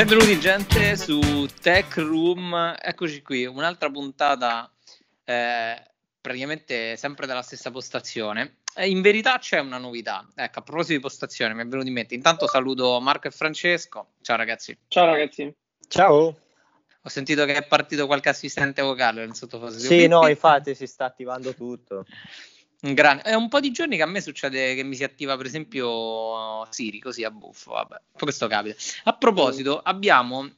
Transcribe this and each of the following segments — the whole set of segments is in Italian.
Benvenuti gente su Tech Room, eccoci qui, un'altra puntata eh, praticamente sempre della stessa postazione. Eh, in verità c'è una novità, ecco a proposito di postazione mi è venuto in mente, intanto saluto Marco e Francesco, ciao ragazzi. Ciao ragazzi. Ciao. Ho sentito che è partito qualche assistente vocale nel sottofondo. Sì, no, infatti si sta attivando tutto. Gran... È un po' di giorni che a me succede che mi si attiva, per esempio, Siri così a buffo. Vabbè, questo capita. A proposito, abbiamo,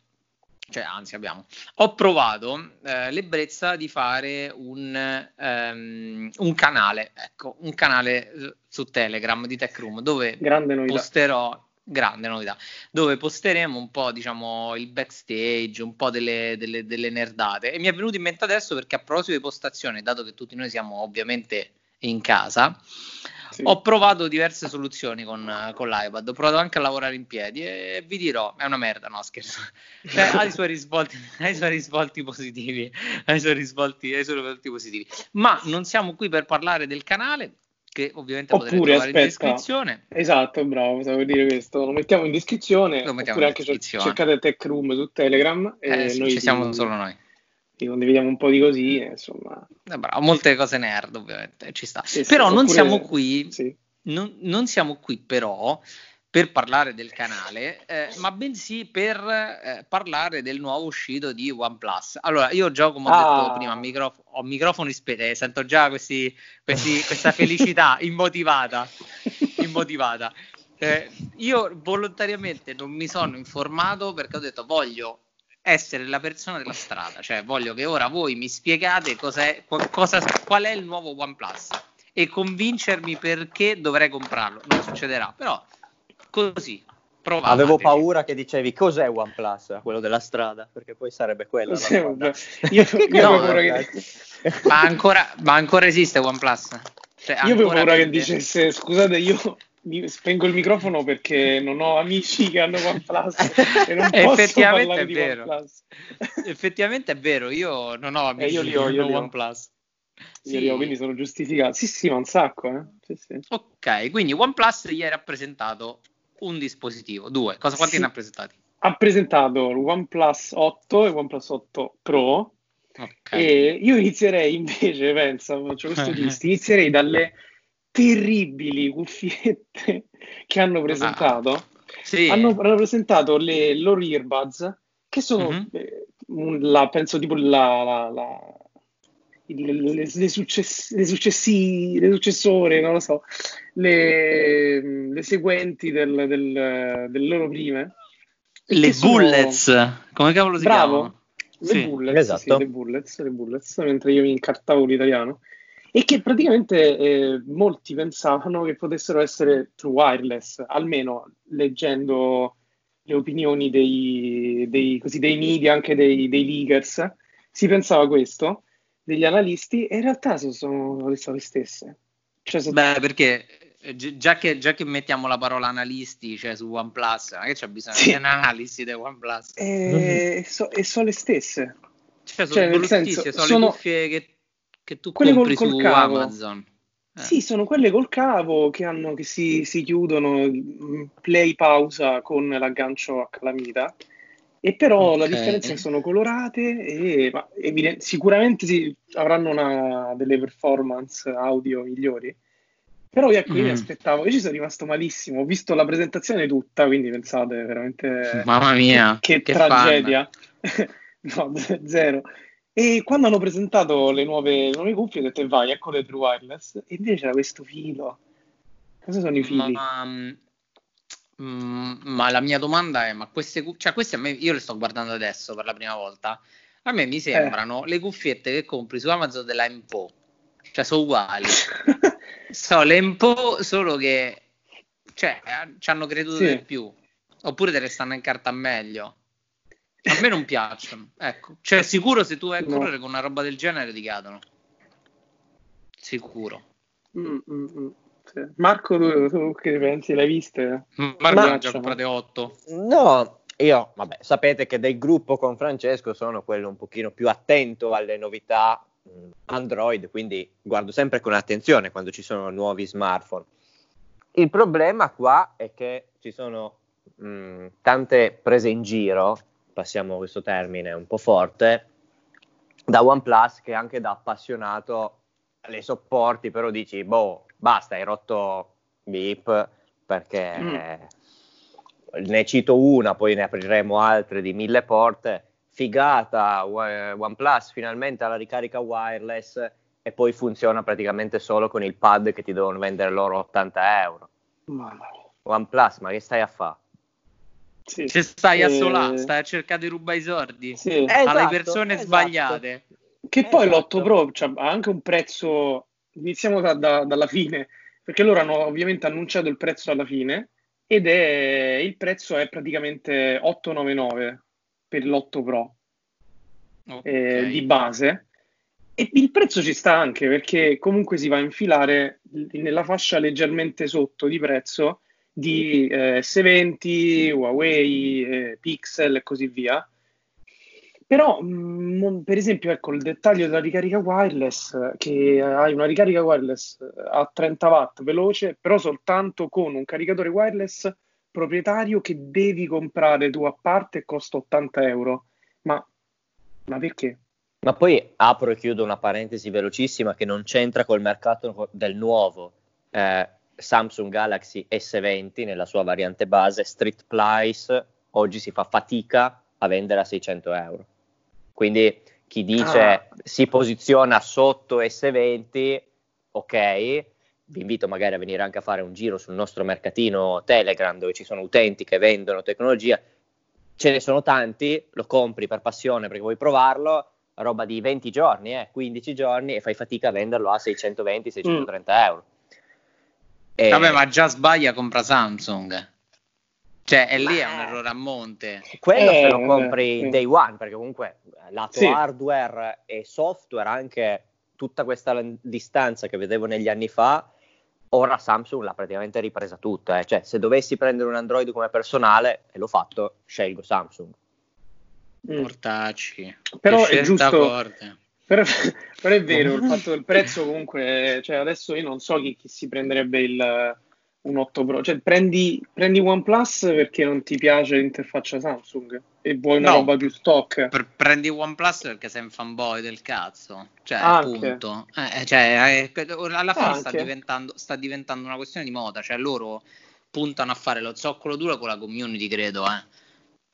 cioè, anzi, abbiamo, ho provato eh, l'ebbrezza di fare un, um, un, canale, ecco, un canale su Telegram di Tech Room dove posterò. Grande novità, dove posteremo un po' diciamo il backstage, un po' delle, delle, delle nerdate. E mi è venuto in mente adesso perché a proposito di postazione, dato che tutti noi siamo ovviamente in casa. Sì. Ho provato diverse soluzioni con, con, l'iPad, ho provato anche a lavorare in piedi e vi dirò, è una merda, no scherzo, cioè, ha, i suoi risvolti, ha i suoi risvolti positivi, ha i suoi risvolti, ha i suoi risvolti positivi, ma non siamo qui per parlare del canale, che ovviamente oppure, potete trovare aspetta, in descrizione. Esatto, bravo, stavo dire questo, lo mettiamo in descrizione, lo mettiamo oppure in descrizione. anche cercate Tech Room su Telegram e eh, noi ci siamo solo noi ti condividiamo un po' di così, insomma. Eh, bravo, molte cose nerd ovviamente, ci sta. Sì, però sì, non siamo qui, sì. non, non, siamo qui però per parlare del canale, eh, ma bensì per eh, parlare del nuovo uscito di OnePlus. Allora, io già come ho ah. detto prima, microf- ho microfoni spenti, sento già questi, questi, questa felicità immotivata, immotivata. Eh, io volontariamente non mi sono informato perché ho detto voglio essere la persona della strada, cioè voglio che ora voi mi spiegate cos'è, cosa, qual è il nuovo OnePlus e convincermi perché dovrei comprarlo. Non succederà, però così. Provate. Avevo paura che dicevi cos'è OnePlus, quello della strada, perché poi sarebbe quello. Sì, io, io no, che... ma, ancora, ma ancora esiste OnePlus? Cioè, io avevo paura che dicesse scusate io mi spengo il microfono perché non ho amici che hanno OnePlus e non effettivamente è vero. effettivamente è vero, io non ho amici eh, io ho, io OnePlus. Io sì. ho, quindi sono giustificato. Sì, sì, ma un sacco. Eh? Sì, sì. Ok, quindi OnePlus gli ha presentato un dispositivo, due. Cosa, quanti sì. ne ha presentati? Ha presentato il OnePlus 8 e OnePlus 8 Pro. Okay. E io inizierei invece, pensa, faccio questo twist, inizierei dalle terribili cuffiette che hanno presentato. Ah, sì. hanno, hanno, presentato le loro earbuds, che sono, mm-hmm. eh, la, penso, tipo la, la, la le, le, le, success- le, successi- le successore, non lo so, le, le seguenti del, del, delle loro prime. Le bullets, sono... come cavolo si Bravo. chiamano? Le sì, bullets, esatto. sì, le bullets, le bullets, mentre io mi incartavo l'italiano e che praticamente eh, molti pensavano che potessero essere true wireless, almeno leggendo le opinioni dei, dei, così, dei media, anche dei, dei, leakers, si pensava questo, degli analisti, e in realtà sono, sono le stesse. Cioè, sono... Beh, perché eh, già che, già che, mettiamo la parola analisti cioè su OnePlus, ma che c'è bisogno sì. di analisi di OnePlus? E, mm-hmm. so, e sono le stesse. Cioè, sono, cioè, senso, sono, sono le cuffie che che tu quelle compri col, col su cavo. Amazon. Eh. Sì, sono quelle col cavo che, hanno, che si, si, chiudono mm, play pausa con l'aggancio a calamita. E però okay. la differenza è che sono colorate e ma, evident- sicuramente sì, avranno una, delle performance audio migliori. Però io qui mm. mi aspettavo, io ci sono rimasto malissimo, ho visto la presentazione tutta, quindi pensate veramente... Mamma mia! Che, che tragedia! no, zero. E quando hanno presentato le nuove, le nuove cuffie ho detto vai, ecco le True Wireless. E invece c'era questo filo. Cosa sono i fili? Ma, mm, ma la mia domanda è, ma queste cuffie, cioè queste a me, io le sto guardando adesso per la prima volta, a me mi sembrano eh. le cuffiette che compri su Amazon della Empo. Cioè sono uguali. so, le Empo, solo che cioè, ci hanno creduto sì. di più. Oppure te le stanno in carta meglio. A me non piacciono, ecco. Cioè, sicuro se tu vai a no. correre con una roba del genere ti cadono. Sicuro. Mm, mm, mm. Sì. Marco, tu, tu, che pensi? L'hai viste? Marco ne ha già comprate 8. No, io, vabbè, sapete che del gruppo con Francesco sono quello un pochino più attento alle novità mm, Android, quindi guardo sempre con attenzione quando ci sono nuovi smartphone. Il problema qua è che ci sono mh, tante prese in giro, passiamo questo termine un po' forte, da OnePlus che anche da appassionato le sopporti, però dici, boh, basta, hai rotto VIP perché mm. ne cito una, poi ne apriremo altre di mille porte. Figata, OnePlus finalmente ha la ricarica wireless e poi funziona praticamente solo con il pad che ti devono vendere loro 80 euro. Mamma OnePlus, ma che stai a fare? Sì. Se stai a solà, stai a cercare di rubare i soldi sì. alle esatto, persone esatto. sbagliate. Che poi esatto. l'8 Pro cioè, ha anche un prezzo, iniziamo da, da, dalla fine, perché loro hanno ovviamente annunciato il prezzo alla fine ed è, il prezzo è praticamente 899 per l'8 Pro okay. eh, di base. E il prezzo ci sta anche perché comunque si va a infilare nella fascia leggermente sotto di prezzo di eh, S20, Huawei, eh, Pixel e così via. Però, mh, mm, per esempio, ecco il dettaglio della ricarica wireless, che hai una ricarica wireless a 30 watt veloce, però soltanto con un caricatore wireless proprietario che devi comprare tu a parte e costa 80 euro. Ma, ma perché? Ma poi apro e chiudo una parentesi velocissima che non c'entra col mercato del nuovo. Eh, Samsung Galaxy S20 nella sua variante base Street Price oggi si fa fatica a vendere a 600 euro. Quindi chi dice ah. si posiziona sotto S20, ok, vi invito magari a venire anche a fare un giro sul nostro mercatino Telegram dove ci sono utenti che vendono tecnologia. Ce ne sono tanti, lo compri per passione perché vuoi provarlo, roba di 20 giorni, eh, 15 giorni e fai fatica a venderlo a 620-630 mm. euro. E... Vabbè, ma già sbaglia, compra Samsung. Cioè, è lì è un errore a monte. Quello eh, se lo compri eh, day one, perché comunque lato sì. hardware e software, anche tutta questa distanza che vedevo negli anni fa, ora Samsung l'ha praticamente ripresa tutta. Eh. Cioè, se dovessi prendere un Android come personale, e l'ho fatto, scelgo Samsung. Mortacci. Però è giusto, forte. Però, però, è vero, il fatto del prezzo comunque, cioè adesso io non so chi, chi si prenderebbe il, un 8 Pro, cioè prendi, prendi OnePlus perché non ti piace l'interfaccia Samsung e vuoi una no, roba più stock. Per, prendi OnePlus perché sei un fanboy del cazzo, cioè appunto, eh, eh, cioè, eh, alla fine sta diventando, sta diventando, una questione di moda, cioè loro puntano a fare lo zoccolo duro con la community, credo, eh.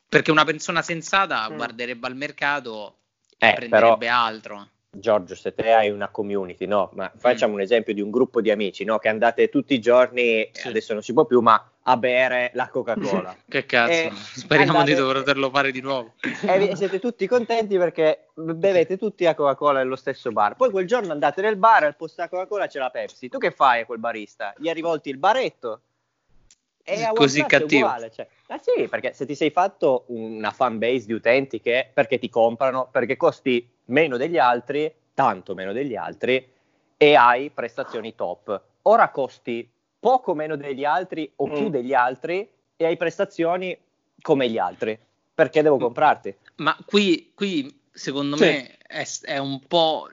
perché una persona sensata mm. guarderebbe al mercato eh, prenderebbe però, altro. Giorgio, se te hai una community, no? Ma facciamo mm. un esempio di un gruppo di amici, no? Che andate tutti i giorni, sì. adesso non si può più, ma a bere la Coca-Cola. che cazzo, e speriamo andate... di poterlo fare di nuovo. E siete tutti contenti perché bevete tutti la Coca-Cola nello stesso bar. Poi quel giorno andate nel bar, al posto della Coca-Cola c'è la Pepsi. Tu che fai a quel barista? Gli hai rivolti il baretto? è così cattivo. Uguale, cioè. Ah sì, perché se ti sei fatto una fan base di utenti che perché ti comprano, perché costi meno degli altri, tanto meno degli altri, e hai prestazioni top. Ora costi poco meno degli altri o mm. più degli altri e hai prestazioni come gli altri. Perché devo mm. comprarti? Ma qui, qui secondo sì. me è, è, un po'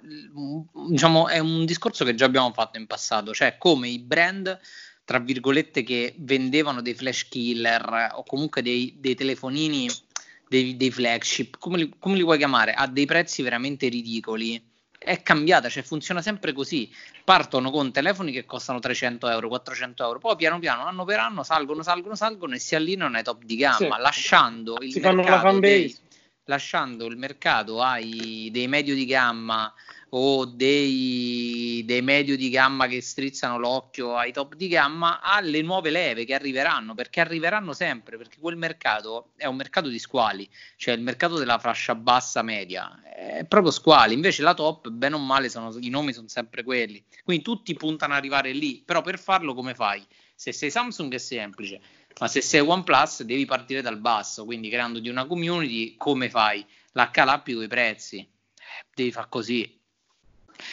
diciamo è un discorso che già abbiamo fatto in passato, cioè come i brand tra virgolette, che vendevano dei flash killer o comunque dei, dei telefonini, dei, dei flagship, come li, come li, vuoi chiamare, a dei prezzi veramente ridicoli. È cambiata, cioè funziona sempre così. Partono con telefoni che costano 300 euro, 400 euro, poi piano piano, anno per anno, salgono, salgono, salgono e si allineano ai top di gamma, sì. lasciando il si mercato dei, lasciando il mercato ai dei medio di gamma o dei, dei, medio di gamma che strizzano l'occhio ai top di gamma alle nuove leve che arriveranno perché arriveranno sempre perché quel mercato è un mercato di squali cioè il mercato della fascia bassa media è proprio squali. Invece la top bene o male sono, i nomi sono sempre quelli. Quindi tutti puntano ad arrivare lì però per farlo come fai? Se sei Samsung è semplice ma se sei OnePlus devi partire dal basso quindi creandoti una community come fai? La cala più i prezzi. Eh, devi fare così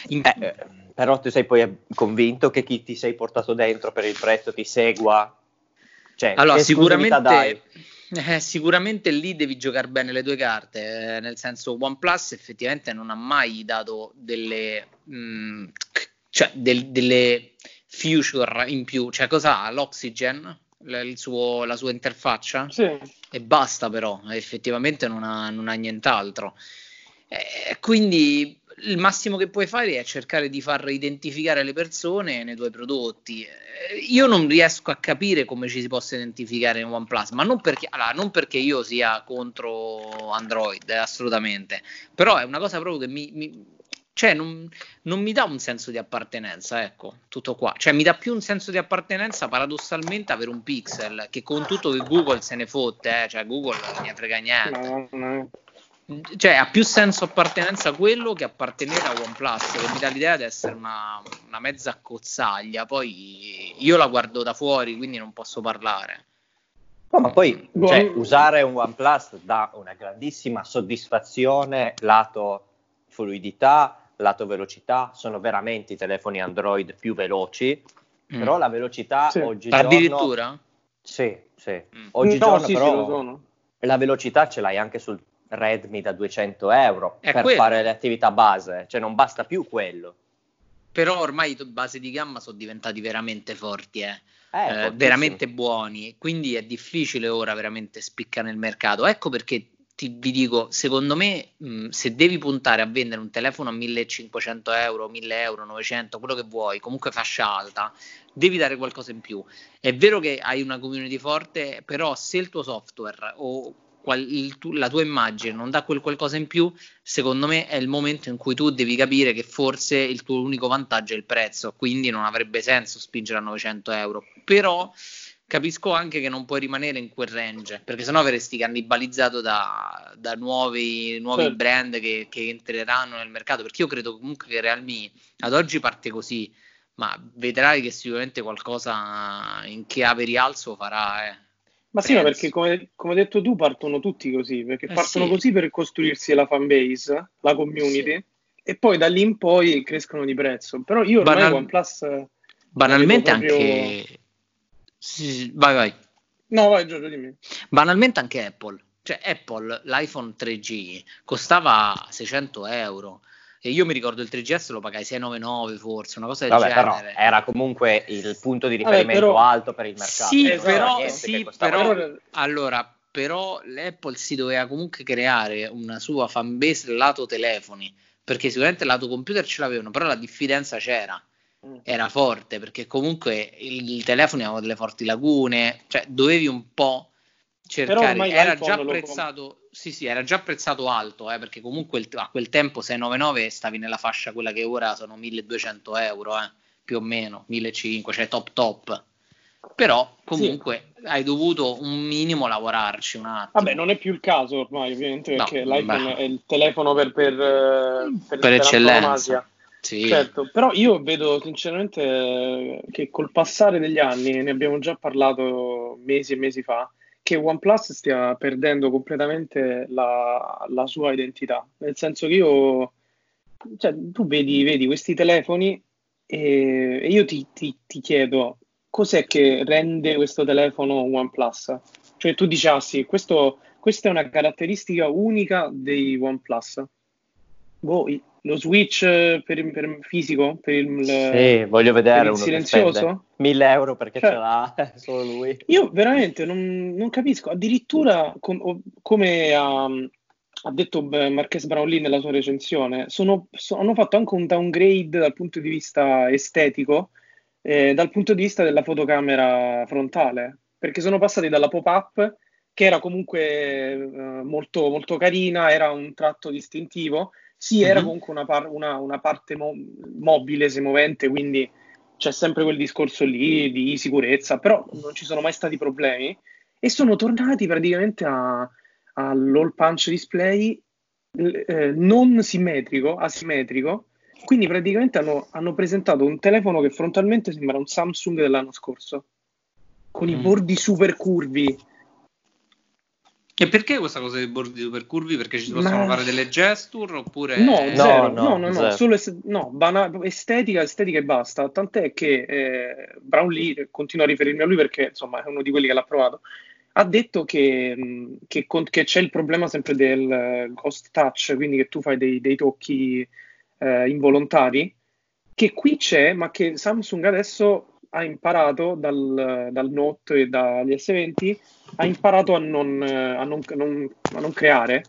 in... Eh, eh, però tu sei poi convinto che chi ti sei portato dentro per il prezzo ti segua? Cioè, allora, sicuramente, eh, sicuramente lì devi giocare bene le due carte, eh, nel senso OnePlus effettivamente non ha mai dato delle, mh, mm, cioè, del, delle future in più, cioè cosa ha? L'Oxygen, suo, la sua interfaccia sì. e basta però, effettivamente non ha, non ha nient'altro. E quindi il massimo che puoi fare è cercare di far identificare le persone nei tuoi prodotti. Io non riesco a capire come ci si possa identificare in OnePlus, ma non perché, allora, non perché io sia contro Android, eh, assolutamente, però è una cosa proprio che mi, mi cioè non, non, mi dà un senso di appartenenza, ecco, tutto qua. Cioè mi dà più un senso di appartenenza paradossalmente avere un pixel, che con tutto che Google se ne fotte, eh, cioè Google non ne frega niente. No, no. Cioè ha più senso appartenenza a quello che appartenere a OnePlus, che mi dà l'idea di essere una, una mezza cozzaglia. Poi io la guardo da fuori, quindi non posso parlare. No, ma poi cioè, usare un OnePlus dà una grandissima soddisfazione lato fluidità, lato velocità, sono veramente i telefoni Android più veloci, mm. però la velocità sì. oggigiorno... Addirittura? Sì, sì. Mm. Oggigiorno no, sì, però la velocità ce l'hai anche sul Redmi da 200 euro È per quello. fare le attività base, cioè non basta più quello. Però ormai i base di gamma sono diventati veramente forti, eh. Eh, eh, veramente buoni, quindi è difficile ora veramente spiccare nel mercato. Ecco perché ti, vi dico, secondo me, mh, se devi puntare a vendere un telefono a 1500 euro, 1000 euro, 900, quello che vuoi, comunque fascia alta, devi dare qualcosa in più. È vero che hai una community forte, però se il tuo software o qual, tu, la tua immagine non dà quel qualcosa in più, secondo me è il momento in cui tu devi capire che forse il tuo unico vantaggio è il prezzo, quindi non avrebbe senso spingere a 900 euro. Però capisco anche che non puoi rimanere in quel range, perché sennò verresti cannibalizzato da, da nuovi, nuovi certo. brand che, che, entreranno nel mercato, perché io credo comunque che Realme ad oggi parte così, ma vedrai che sicuramente qualcosa in chiave rialzo farà. Eh. Ma sì, ma perché come, come, hai detto tu partono tutti così, perché eh partono sì. così per costruirsi la fanbase, la community, sì. e poi da lì in poi crescono di prezzo. Però io ormai Banal- OnePlus... Banalmente proprio... anche sì, vai, vai. No, vai Giorgio, dimmi. Banalmente anche Apple. Cioè, Apple, l'iPhone 3G costava 600 euro. E io mi ricordo il 3GS lo pagai 699 forse, una cosa del Vabbè, genere. Però era comunque il punto di riferimento Vabbè, però, alto per il mercato. Sì, esatto, però, sì, però allora, però l'Apple si doveva comunque creare una sua fanbase lato telefoni, perché sicuramente lato computer ce l'avevano, però la diffidenza c'era. Mm. era forte perché comunque il, il telefono aveva delle forti lagune, cioè dovevi un po' cercare, era già apprezzato, sì, sì, era già apprezzato alto, eh, perché comunque a quel tempo 699 stavi nella fascia quella che ora sono 1200 euro, eh, più o meno, 1500, cioè top top. Però comunque sì. hai dovuto un minimo lavorarci un attimo. Vabbè, non è più il caso ormai, ovviamente, perché no, l'iPhone beh. è il telefono per, per, eh, per, per eccellenza. Sì. Certo, però io vedo sinceramente che col passare degli anni, ne abbiamo già parlato mesi e mesi fa, che OnePlus stia perdendo completamente la, la sua identità. Nel senso che io, cioè, tu vedi, vedi questi telefoni e, e io ti, ti, ti, chiedo cos'è che rende questo telefono OnePlus? Cioè tu dicessi, ah, questo, questa è una caratteristica unica dei OnePlus. Boh, lo switch eh, per, per fisico? Per il, sì, voglio vedere uno silenzioso? 1000 euro perché cioè, ce l'ha solo lui. Io veramente non, non capisco, addirittura com, come ha, ha, detto Marques Brownlee nella sua recensione, sono, sono, hanno fatto anche un downgrade dal punto di vista estetico, eh, dal punto di vista della fotocamera frontale, perché sono passati dalla pop-up che era comunque eh, molto, molto carina, era un tratto distintivo, sì, era mm-hmm. comunque una, par- una, una parte mo- mobile, se movente, quindi c'è sempre quel discorso lì di sicurezza, però non ci sono mai stati problemi e sono tornati praticamente a, all'all punch display eh, non simmetrico, asimmetrico, quindi praticamente hanno, hanno, presentato un telefono che frontalmente sembra un Samsung dell'anno scorso, con mm. i bordi super curvi, e perché questa cosa dei bordi super curvi? Perché ci si possono Ma... fare delle gesture oppure... No, zero, no, no, no, no, solo es- no, bana- estetica, estetica e basta. Tant'è che eh, Brownlee, continuo a riferirmi a lui perché insomma è uno di quelli che l'ha provato, ha detto che, che, con- che c'è il problema sempre del eh, ghost touch, quindi che tu fai dei, dei tocchi eh, involontari, che qui c'è, ma che Samsung adesso ha imparato dal, dal Note e dagli S20, ha imparato a non, a non, non, a non creare.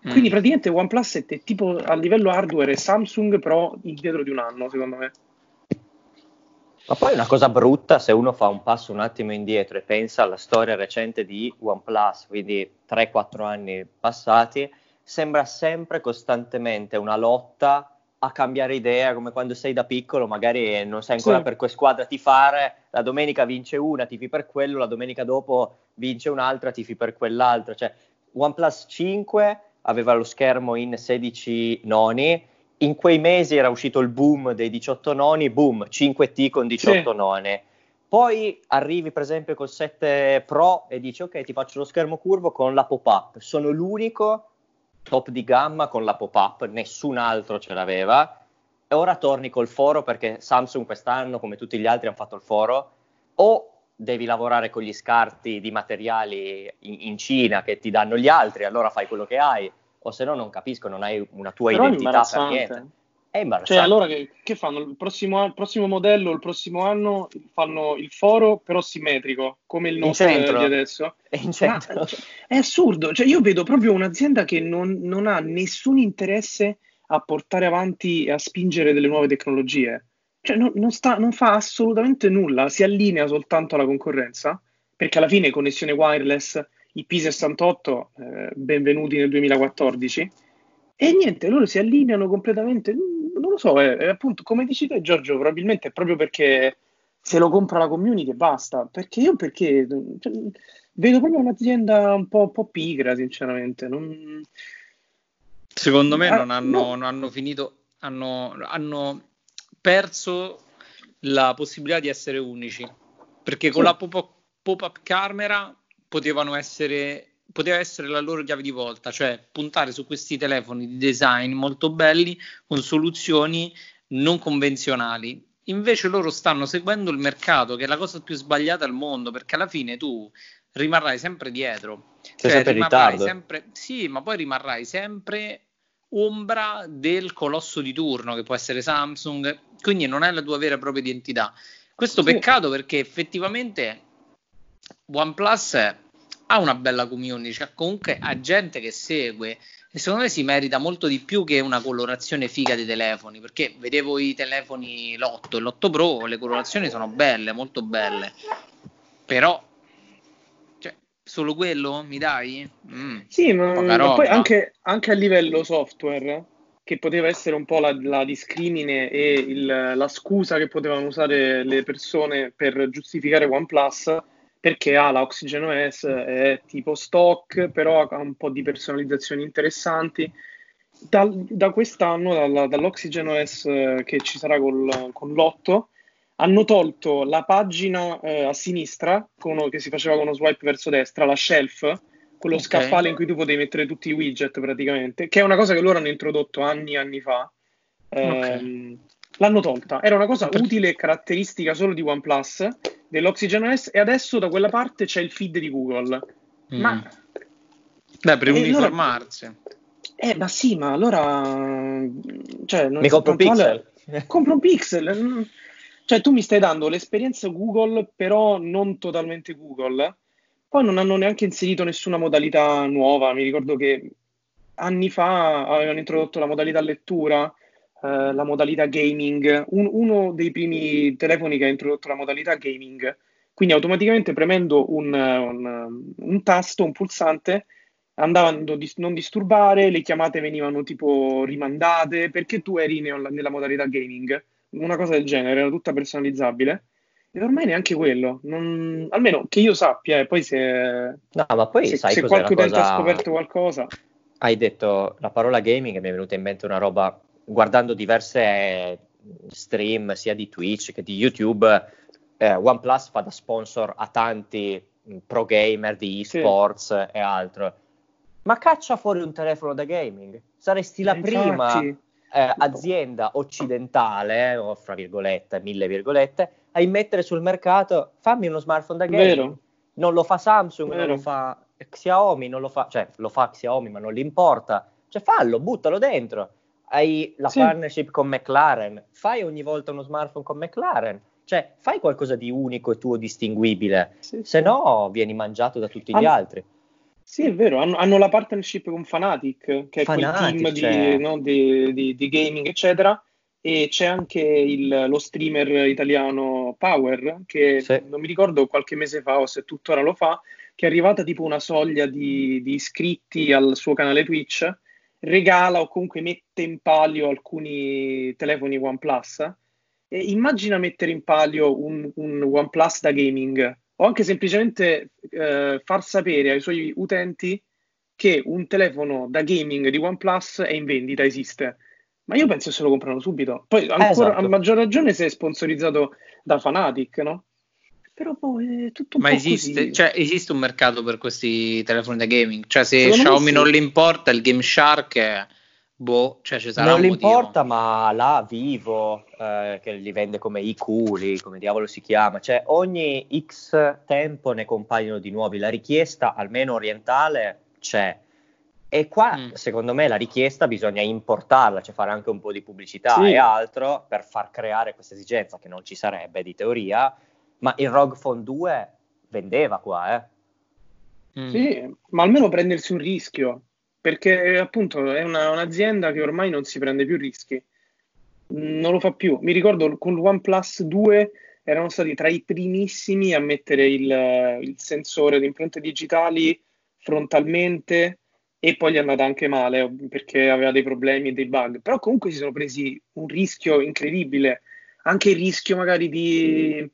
Quindi mm. praticamente OnePlus è tipo a livello hardware Samsung, però indietro di un anno, secondo me. Ma poi una cosa brutta se uno fa un passo un attimo indietro e pensa alla storia recente di OnePlus, quindi 3-4 anni passati, sembra sempre costantemente una lotta a cambiare idea, come quando sei da piccolo, magari non sai ancora sì. per quale squadra tifare, la domenica vince una, tifi per quello, la domenica dopo vince un'altra, tifi per quell'altro. Cioè, OnePlus 5 aveva lo schermo in 16 noni, in quei mesi era uscito il boom dei 18 noni, boom, 5T con 18 sì. noni. Poi arrivi per esempio col 7 Pro e dici ok ti faccio lo schermo curvo con la pop-up, sono l'unico top di gamma con la pop-up, nessun altro ce l'aveva. E ora torni col foro perché Samsung quest'anno, come tutti gli altri, hanno fatto il foro. O devi lavorare con gli scarti di materiali in, in Cina che ti danno gli altri, allora fai quello che hai, o se no non capisco, non hai una tua Però identità per niente. Imbarazzante. Cioè, allora che, che fanno? Il prossimo, il prossimo, modello, il prossimo anno fanno il foro, però simmetrico, come il nostro di adesso. È. Ma, cioè, è assurdo. Cioè, io vedo proprio un'azienda che non, non, ha nessun interesse a portare avanti e a spingere delle nuove tecnologie. Cioè, non, non, sta, non fa assolutamente nulla, si allinea soltanto alla concorrenza, perché alla fine connessione wireless, IP68, eh, benvenuti nel 2014 e niente, loro si allineano completamente, non lo so, è, è appunto come dici te Giorgio, probabilmente è proprio perché se lo compra la community e basta, perché io perché cioè, vedo proprio un'azienda un po', un po pigra, sinceramente. Non... Secondo me ah, non, hanno, no. non hanno finito, hanno, hanno, perso la possibilità di essere unici, perché con sì. la pop-up, pop-up camera potevano essere poteva essere la loro chiave di volta, cioè puntare su questi telefoni di design molto belli con soluzioni non convenzionali. Invece loro stanno seguendo il mercato, che è la cosa più sbagliata al mondo, perché alla fine tu rimarrai sempre dietro. Sei cioè, sempre Sempre, sì, ma poi rimarrai sempre ombra del colosso di turno, che può essere Samsung, quindi non è la tua vera e propria identità. Questo sì. peccato perché effettivamente OnePlus ha una bella community, cioè comunque ha gente che segue e secondo me si merita molto di più che una colorazione figa dei telefoni, perché vedevo i telefoni l'8 e l'8 Pro, le colorazioni sono belle, molto belle, però cioè, solo quello? Mi dai? Mm, sì, ma, ma poi anche, anche, a livello software, che poteva essere un po' la, la discrimine e il, la scusa che potevano usare le persone per giustificare OnePlus, perché ha la Oxygen OS, è tipo stock, però ha un po' di personalizzazioni interessanti. Da, da quest'anno, dalla, dall'Oxygen OS eh, che ci sarà col, con l'8, hanno tolto la pagina eh, a sinistra, con, che si faceva con uno swipe verso destra, la shelf, quello okay. scaffale in cui tu potevi mettere tutti i widget praticamente, che è una cosa che loro hanno introdotto anni e anni fa. Okay. L'hanno tolta, era una cosa utile e caratteristica solo di OnePlus dell'Oxygen OS e adesso da quella parte c'è il feed di Google. Mm. Ma... Beh, per uniformarsi. Allora... Eh, ma sì, ma allora... Cioè, non mi compro un pixel. Compro un pixel. Cioè, tu mi stai dando l'esperienza Google, però non totalmente Google. Poi non hanno neanche inserito nessuna modalità nuova. Mi ricordo che anni fa avevano introdotto la modalità lettura eh, la modalità gaming, un, uno dei primi telefoni che ha introdotto la modalità gaming, quindi automaticamente premendo un, un, un tasto, un pulsante, andavano di non disturbare, le chiamate venivano tipo rimandate perché tu eri nella, nella modalità gaming, una cosa del genere, era tutta personalizzabile. E ormai neanche quello, non, almeno che io sappia, e poi se, no, ma poi se, sai se qualche utente cosa... ha scoperto qualcosa. Hai detto la parola gaming e mi è venuta in mente una roba guardando diverse stream sia di Twitch che di YouTube, eh, OnePlus fa da sponsor a tanti mm, pro gamer di esports sì. e altro. Ma caccia fuori un telefono da gaming. Saresti la Infatti. prima eh, azienda occidentale, o fra virgolette, mille virgolette, a immettere sul mercato fammi uno smartphone da gaming. Vero. Non lo fa Samsung, Vero. non lo fa Xiaomi, non lo fa, cioè lo fa Xiaomi, ma non gli importa. Cioè fallo, buttalo dentro hai la sì. partnership con McLaren, fai ogni volta uno smartphone con McLaren, Cioè, fai qualcosa di unico e tuo distinguibile, sì, se no vieni mangiato da tutti gli altri. Sì, è vero, hanno, hanno, la partnership con Fanatic, che è Fanatic, quel team cioè... di, no, di, di, di, gaming, eccetera, e c'è anche il, lo streamer italiano Power, che sì. non mi ricordo qualche mese fa o se tuttora lo fa, che è arrivata tipo una soglia di, di iscritti al suo canale Twitch, regala o comunque mette in palio alcuni telefoni OnePlus e immagina mettere in palio un, un OnePlus da gaming o anche semplicemente eh, far sapere ai suoi utenti che un telefono da gaming di OnePlus è in vendita, esiste. Ma io penso se lo comprano subito. Poi ancora, esatto. a maggior ragione se è sponsorizzato da Fanatic, no? Però poi è tutto un Ma esiste, cioè, esiste, un mercato per questi telefoni da gaming? Cioè se Secondo Xiaomi sì. non li importa, il Game Shark è Boh, cioè ci sarà non importa, ma là Vivo, eh, che li vende come i culi, come diavolo si chiama, cioè ogni X tempo ne compaiono di nuovi. La richiesta, almeno orientale, c'è. E qua, mm. secondo me, la richiesta bisogna importarla, cioè fare anche un po' di pubblicità sì. e altro per far creare questa esigenza che non ci sarebbe di teoria. Ma il ROG Phone 2 vendeva qua, eh. Mm. Sì, ma almeno prendersi un rischio perché appunto è una, un'azienda che ormai non si prende più rischi, non lo fa più. Mi ricordo con l'OnePlus 2 erano stati tra i primissimi a mettere il, il sensore di impronte digitali frontalmente e poi gli è andata anche male perché aveva dei problemi e dei bug, però comunque si sono presi un rischio incredibile, anche il rischio magari di,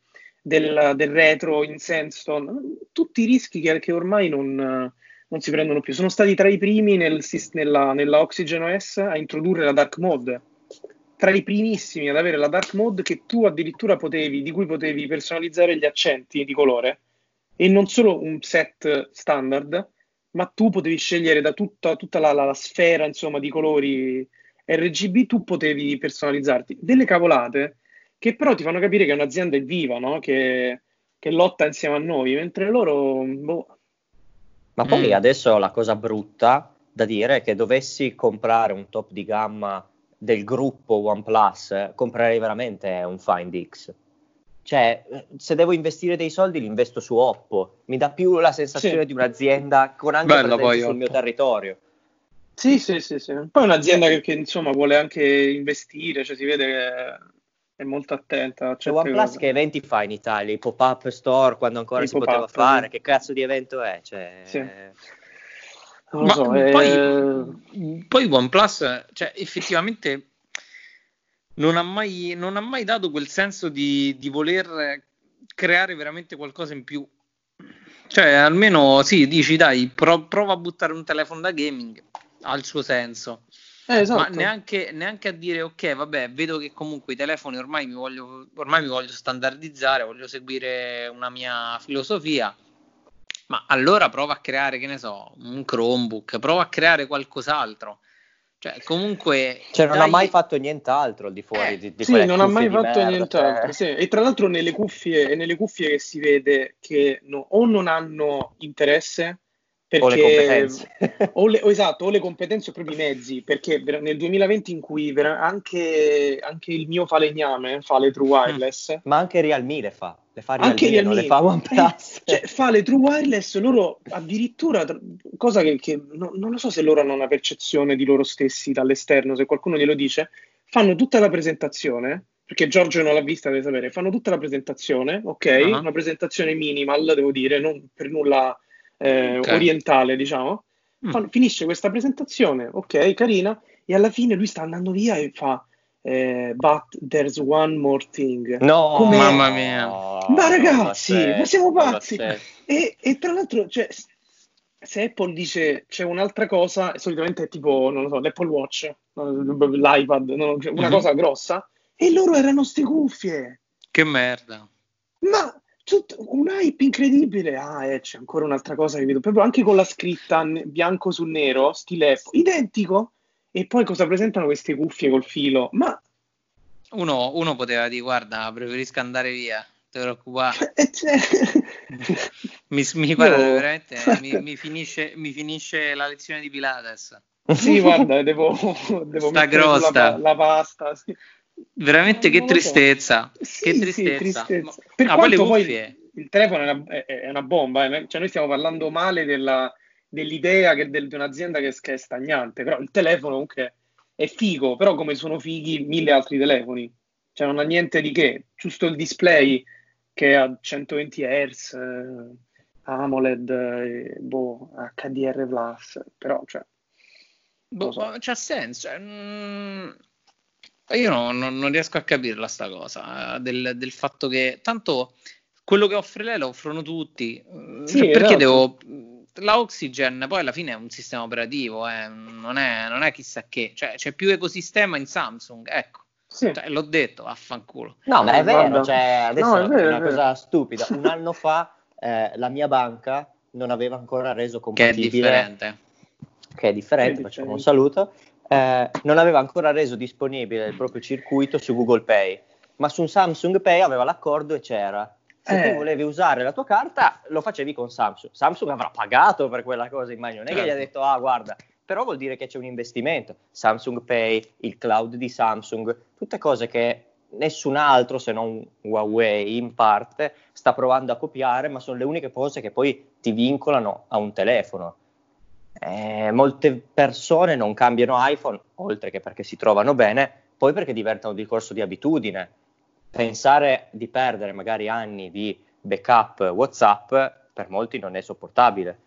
del, del retro in Senston, tutti i rischi che, che ormai non non si prendono più. Sono stati tra i primi nel, nella, nella Oxygen OS a introdurre la dark mode. Tra i primissimi ad avere la dark mode che tu addirittura potevi, di cui potevi personalizzare gli accenti di colore e non solo un set standard, ma tu potevi scegliere da tutta, tutta la, la, la, sfera insomma, di colori RGB, tu potevi personalizzarti. Delle cavolate che però ti fanno capire che un'azienda è viva, no? che, che lotta insieme a noi, mentre loro boh, ma poi mm. adesso la cosa brutta da dire è che dovessi comprare un top di gamma del gruppo OnePlus, comprerei veramente un Find X. Cioè, se devo investire dei soldi, li investo su Oppo. Mi dà più la sensazione sì. di un'azienda con anche Bello, poi, sul Oppo. mio territorio. Sì, sì, sì, sì. Poi è un'azienda che, che, insomma vuole anche investire, cioè si vede che è molto attenta. C'è OnePlus che eventi fa in Italia? I pop-up store quando ancora I si poteva fare? Che cazzo di evento è? Cioè... Sì. Ma so, poi, eh... poi OnePlus, cioè, effettivamente non ha, mai, non ha mai dato quel senso di, di voler creare veramente qualcosa in più. Cioè, almeno sì, dici dai, pro, prova a buttare un telefono da gaming, ha il suo senso. Eh, esatto. Ma neanche, neanche, a dire ok, vabbè, vedo che comunque i telefoni ormai mi, voglio, ormai mi voglio standardizzare, voglio seguire una mia filosofia. Ma allora prova a creare, che ne so, un Chromebook, prova a creare qualcos'altro. Cioè, comunque. Cioè, non dai... ha mai fatto nient'altro al di fuori eh, di, di Sì, non ha mai fatto merda, nient'altro. Cioè... Sì. E tra l'altro, nelle cuffie, nelle cuffie che si vede che no, o non hanno interesse perché, o le competenze. o le, esatto, o le competenze o proprio i mezzi, perché nel 2020 in cui anche, anche, il mio falegname fa le True Wireless. Mm. Ma anche Realme le fa. Le fa Realme, anche Realme, non le fa OnePlus. Cioè, fa le True Wireless, loro addirittura, cosa che, che no, non lo so se loro hanno una percezione di loro stessi dall'esterno, se qualcuno glielo dice, fanno tutta la presentazione, perché Giorgio non l'ha vista, deve sapere, fanno tutta la presentazione, ok? Uh-huh. Una presentazione minimal, devo dire, non per nulla eh, okay. orientale, diciamo. Mm. finisce questa presentazione, ok, carina, e alla fine lui sta andando via e fa eh, But there's one more thing. No, Come... mamma mia. Ma ragazzi, ma siamo pazzi. E, e, tra l'altro, cioè, se Apple dice c'è un'altra cosa, solitamente è tipo, non lo so, l'Apple Watch, l'iPad, no, cioè una mm-hmm. cosa grossa, e loro erano ste cuffie. Che merda. Ma tutto, un hype incredibile. Ah, eh, c'è ancora un'altra cosa che vedo, proprio anche con la scritta bianco su nero, stile identico. E poi cosa presentano queste cuffie col filo? Ma uno, uno poteva dire: Guarda, preferisco andare via, te preoccupare. Eh, cioè... mi, mi, guarda, Io... veramente mi, mi, finisce, mi finisce la lezione di Pilates. Sì, guarda, devo, devo mettere la, la, pasta. Sì. Veramente che tristezza. Sì, che sì, tristezza. tristezza. Per Ah, quanto poi il telefono è una, è- una bomba, eh. Cioè noi stiamo parlando male della- dell'idea che del- di un'azienda che, che è stagnante, però il telefono comunque è figo, però come sono fighi mille altri telefoni, cioè non ha niente di che, giusto il display che è a 120 Hz, eh, AMOLED, eh, boh, HDR+, Plus, però cioè, Boh, so. ma c'ha senso. cioè, mm, io no- non, non riesco a capirla sta cosa, eh, del, del fatto che tanto quello che offre lei lo offrono tutti. Mm, Sì, cioè, perché esatto. devo... La Oxygen poi alla fine è un sistema operativo, eh, non, è, non è chissà che, cioè c'è più ecosistema in Samsung, ecco, sì. Cioè, l'ho detto, vaffanculo. No, ma è Eh, vero, cioè, adesso No, è vero, è una è cosa stupida. Un anno fa eh, la mia banca non aveva ancora reso Che è compatibile, differente. che è differente, Che è facciamo un differente. saluto, eh, non aveva ancora reso disponibile il proprio circuito su Google Pay, ma su Samsung Pay aveva l'accordo e c'era. Se Eh. tu volevi usare la tua carta, lo facevi con Samsung. Samsung avrà pagato per quella cosa, immagino. Non è che gli ha Certo. detto, ah, guarda, però vuol dire che c'è un investimento. Samsung Pay, il cloud di Samsung, tutte cose che nessun altro, se non Huawei in parte, sta provando a copiare, ma sono le uniche cose che poi ti vincolano a un telefono. Eh, molte persone non cambiano iPhone, oltre che perché si trovano bene, poi perché diventa un discorso di abitudine. Pensare di perdere magari anni di backup WhatsApp per molti non è sopportabile.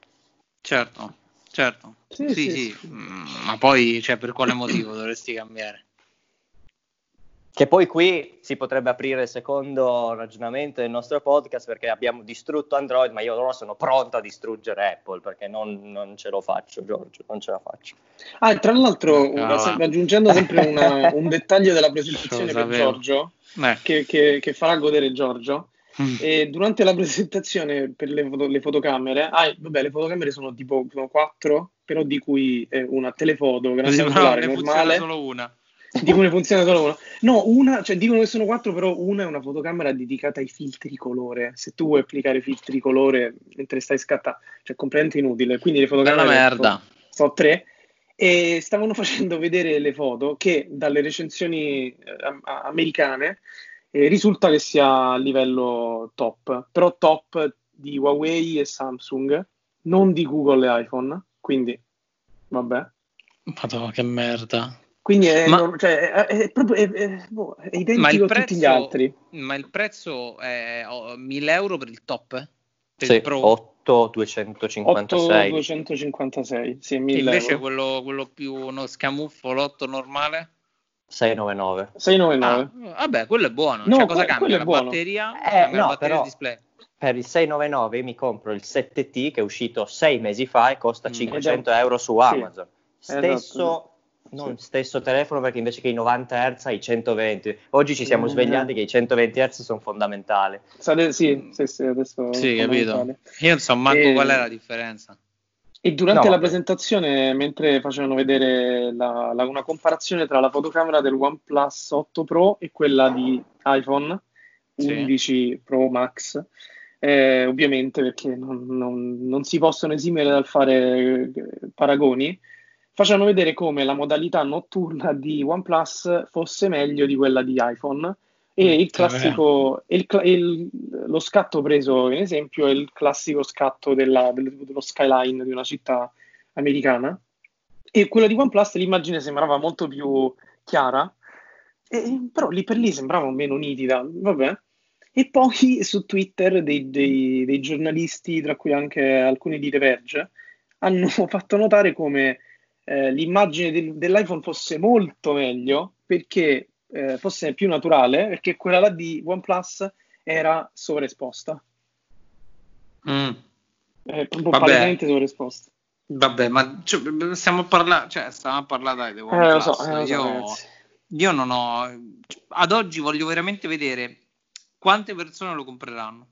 Certo, certo. Sì, Sì, sì, sì, mm, ma poi, cioè, per quale motivo dovresti cambiare? Che poi qui si potrebbe aprire il secondo ragionamento del nostro podcast perché abbiamo distrutto Android, ma io ora sono pronto a distruggere Apple perché non, non ce lo faccio, Giorgio, non ce la faccio. Ah, e tra l'altro, Ah, una- aggiungendo sempre una- un dettaglio della presentazione per. Giorgio, Eh. che, che- che farà godere Giorgio, Mm. e durante la presentazione per le, foto- le fotocamere, ah, vabbè, le fotocamere sono tipo sono quattro, però di cui eh, una telefoto Così però grandangolare ne funziona normale, solo una. Di ne funziona solo una. No, una, cioè dicono che sono quattro, però una è una fotocamera dedicata ai filtri colore. Se tu vuoi applicare filtri colore mentre stai scattando, cioè è completamente inutile. Quindi le fotocamere merda. sono tre e stavano facendo vedere le foto che dalle recensioni eh, am- americane eh, risulta che sia a livello top, però top di Huawei e Samsung, non di Google e iPhone, quindi vabbè. Madonna, che merda. Quindi è, Ma- non- cioè, è- è proprio è, è- boh, è identico il a tutti gli prezzo, altri. ma il prezzo è oh, 1000 euro per il top? Per Sì, il Pro? 8 256. 8,256, sì, 1000 invece euro. quello, quello più uno scamuffo, l'otto normale? 699. 699. Ah, vabbè, quello è buono. No, cioè, cosa que- cambia? quello è La buono. batteria? Eh, Cambia la no, batteria però- display? Per il 699 mi compro il 7T che è uscito 6 mesi fa e costa Mm. 500 euro su Sì. Amazon. Stesso, Esatto. Non Sì. stesso telefono perché invece che i 90 Hz hai i 120. Oggi ci siamo Mm. svegliati che i 120 Hz sono fondamentali. Sade- sì, sì, sì, adesso Sì, capito. Io non so manco E- qual è la differenza. E durante No, la presentazione, mentre facevano vedere la- la- una comparazione tra la fotocamera del OnePlus 8 Pro e quella di iPhone Sì. 11 Pro Max, eh, ovviamente perché non, non- non si possono esimere dal fare eh, paragoni, facevano vedere come la modalità notturna di OnePlus fosse meglio di quella di iPhone. E Mm, il classico, il il- lo scatto preso in esempio è il classico scatto della- del- dello skyline di una città americana. E quello di OnePlus l'immagine sembrava molto più chiara, e- però lì per lì sembrava meno nitida, vabbè. E poi su Twitter dei, dei- dei giornalisti, tra cui anche alcuni di The Verge, hanno fatto notare come eh, l'immagine del- dell'iPhone fosse molto meglio perché eh, fosse più naturale, perché quella là di OnePlus era sovraesposta, Mm. Vabbè. palesemente sovraesposta. Vabbè, ma cioè, stiamo a parlare, cioè, stiamo a parlare dai, di Eh, OnePlus. so, eh, so, io, ragazzi. io non ho, ad oggi voglio veramente vedere quante persone lo compreranno.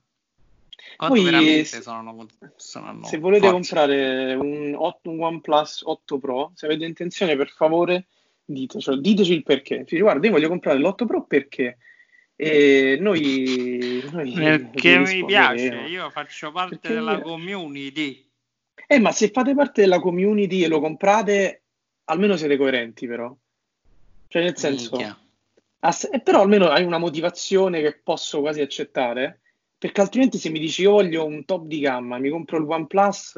Quanto Poi, se- sono, sono Se volete forti. comprare un, 8 un OnePlus 8 Pro, se avete intenzione, per favore, ditecelo, diteci il perché. Ci dice, guarda, io voglio comprare l'8 Pro perché? E noi, noi Perché mi piace, io faccio parte Perché della io- community. Eh, ma se fate parte della community e lo comprate, almeno siete coerenti, però. Cioè, nel senso. Ass- eh, però almeno hai una motivazione che posso quasi accettare, perché altrimenti se mi dici io voglio un top di gamma, mi compro il OnePlus,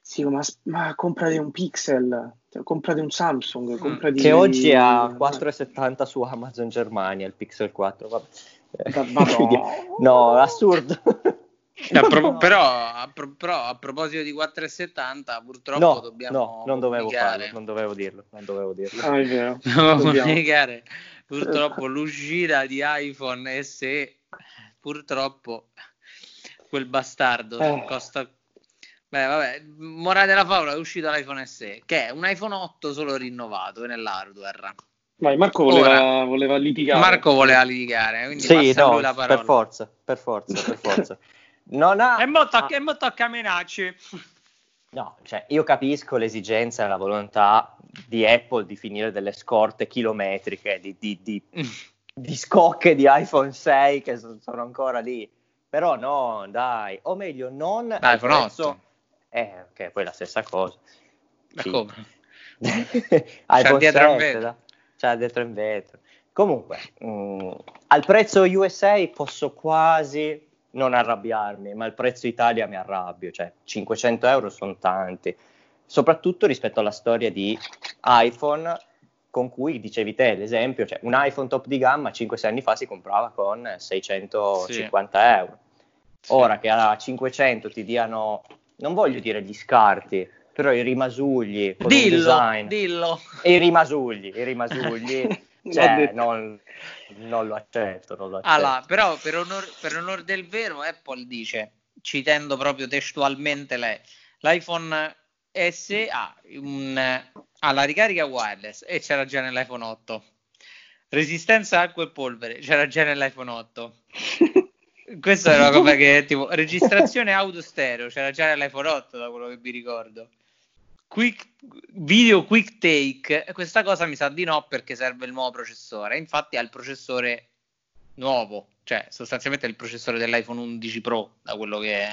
sì, ma, ma comprate un Pixel, cioè, comprate un Samsung, mm. comprate... Che oggi ha 4,70 su Amazon Germania, il Pixel 4, vabbè. no, assurdo. A pro- però, a pro- però, a proposito di 4,70 purtroppo no, dobbiamo no, non dovevo farlo, non dovevo dirlo, non dovevo dirlo. Ah, è vero. comunicare purtroppo l'uscita di iPhone SE purtroppo quel bastardo eh. costa Beh, vabbè, morale della favola è uscito l'iPhone SE, che è un iPhone 8 solo rinnovato nell'hardware. Vai, Marco voleva, Ora, voleva litigare. Marco voleva litigare, quindi sì, no, per forza, per forza, per forza. Non ha... E mo tocca, ah. tocca minacci. No, cioè, io capisco l'esigenza e la volontà di Apple di finire delle scorte chilometriche di, di, di, di scocche di iPhone 6 che sono ancora lì. Però no, dai, o meglio, non iPhone prezzo... 8. Eh, ok, poi la stessa cosa. Ma sì. come? iPhone c'è 7, da... c'è dietro in vetro. Comunque, mh, mm, al prezzo USA posso quasi non arrabbiarmi, ma il prezzo Italia mi arrabbio, cioè 500 euro sono tanti, soprattutto rispetto alla storia di iPhone con cui dicevi te l'esempio, cioè un iPhone top di gamma 5-6 anni fa si comprava con 650 sì. euro, ora che a 500 ti diano, non voglio dire gli scarti, però i rimasugli con dillo, design, dillo. e i rimasugli, i rimasugli Cioè, non, non, lo accetto, non lo accetto. Allora, però per onore, per onor del vero Apple dice, citendo proprio testualmente lei, l'iPhone SE ha, un, ha la ricarica wireless e c'era già nell'iPhone 8. Resistenza acqua e polvere, c'era già nell'iPhone 8. Questa è una cosa che tipo registrazione auto stereo, c'era già nell'iPhone 8 da quello che vi ricordo quick, video quick take, questa cosa mi sa di no perché serve il nuovo processore. Infatti ha il processore nuovo, cioè sostanzialmente è il processore dell'iPhone 11 Pro, da quello che,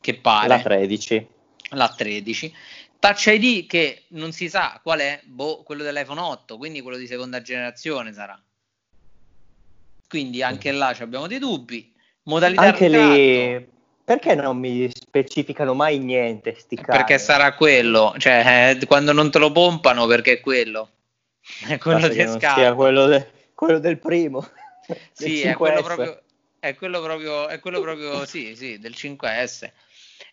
che pare. La 13. La 13. Touch ID che non si sa qual è, boh, quello dell'iPhone 8, quindi quello di seconda generazione sarà. Quindi anche là abbiamo dei dubbi. Modalità anche lì perché non mi specificano mai niente? Sti perché sarà quello, cioè eh, quando non te lo pompano perché è quello. È quello che scala. Quello, de- quello, del primo. sì, è quello, proprio, è quello proprio, è quello proprio, sì, sì, del 5S.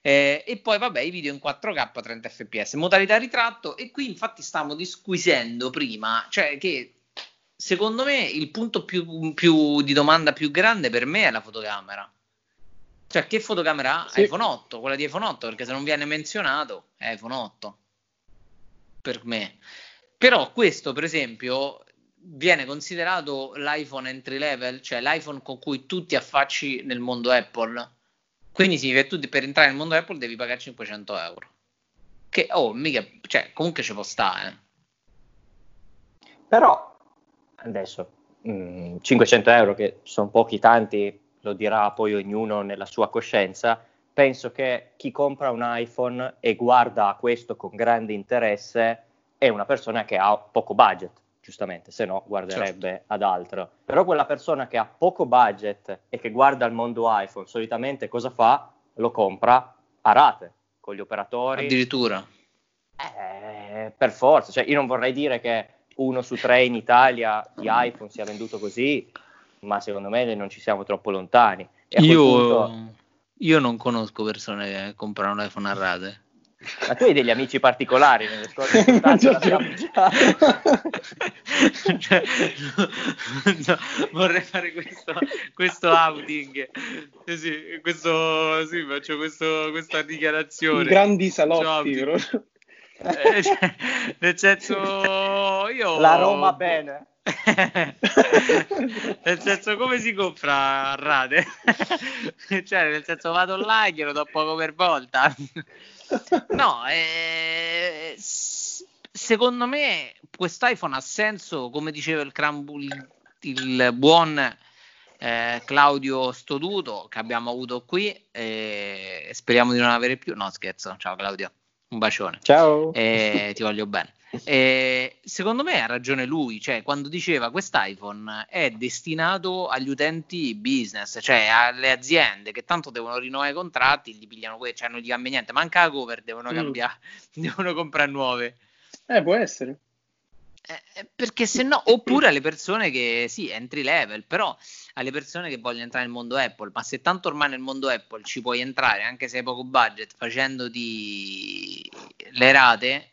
Eh, e poi vabbè i video in 4K 30 fps modalità ritratto e qui infatti stiamo disquisendo prima cioè che secondo me il punto più, più di domanda più grande per me è la fotocamera cioè, che fotocamera ha? Sì. iPhone 8, quella di iPhone 8, perché se non viene menzionato è iPhone 8. Per me. Però questo, per esempio, viene considerato l'iPhone entry level, cioè l'iPhone con cui tu ti affacci nel mondo Apple. Quindi sì, che tu per entrare nel mondo Apple devi pagare 500 euro. Che, oh, mica, cioè, comunque ci può stare. Però, adesso, mh, mm, 500 euro, che sono pochi tanti lo dirà poi ognuno nella sua coscienza, penso che chi compra un iPhone e guarda questo con grande interesse è una persona che ha poco budget, giustamente, se no guarderebbe certo. ad altro. Però quella persona che ha poco budget e che guarda il mondo iPhone, solitamente cosa fa? Lo compra a rate con gli operatori. Addirittura. Eh, per forza, cioè io non vorrei dire che uno su tre in Italia di iPhone sia venduto così, ma secondo me non ci siamo troppo lontani. Io, punto... io, non conosco persone che comprano un iPhone a rate. Ma tu hai degli amici particolari nelle puntate cioè, no, vorrei fare questo, questo outing. Eh sì, questo, sì, faccio questo, questa dichiarazione. I grandi salotti eh, cioè, nel senso io la Roma bene. Nel senso come si compra a rate? Cioè nel senso vado là e glielo do poco per volta no eh, secondo me questo iPhone ha senso come diceva il, Crambu- il buon eh, Claudio Stoduto che abbiamo avuto qui e speriamo di non avere più. No scherzo. Ciao Claudio Un bacione. Ciao. E ti voglio bene. E secondo me ha ragione lui, cioè quando diceva quest'iPhone è destinato agli utenti business, cioè alle aziende che tanto devono rinnovare i contratti, gli pigliano quelli, cioè non gli cambia niente, manca la cover, devono mm. cambiare, devono comprare nuove. Eh, può essere. Eh, eh, perché se no, oppure alle persone che sì, entry level, però alle persone che vogliono entrare nel mondo Apple, ma se tanto ormai nel mondo Apple ci puoi entrare anche se hai poco budget facendoti le rate,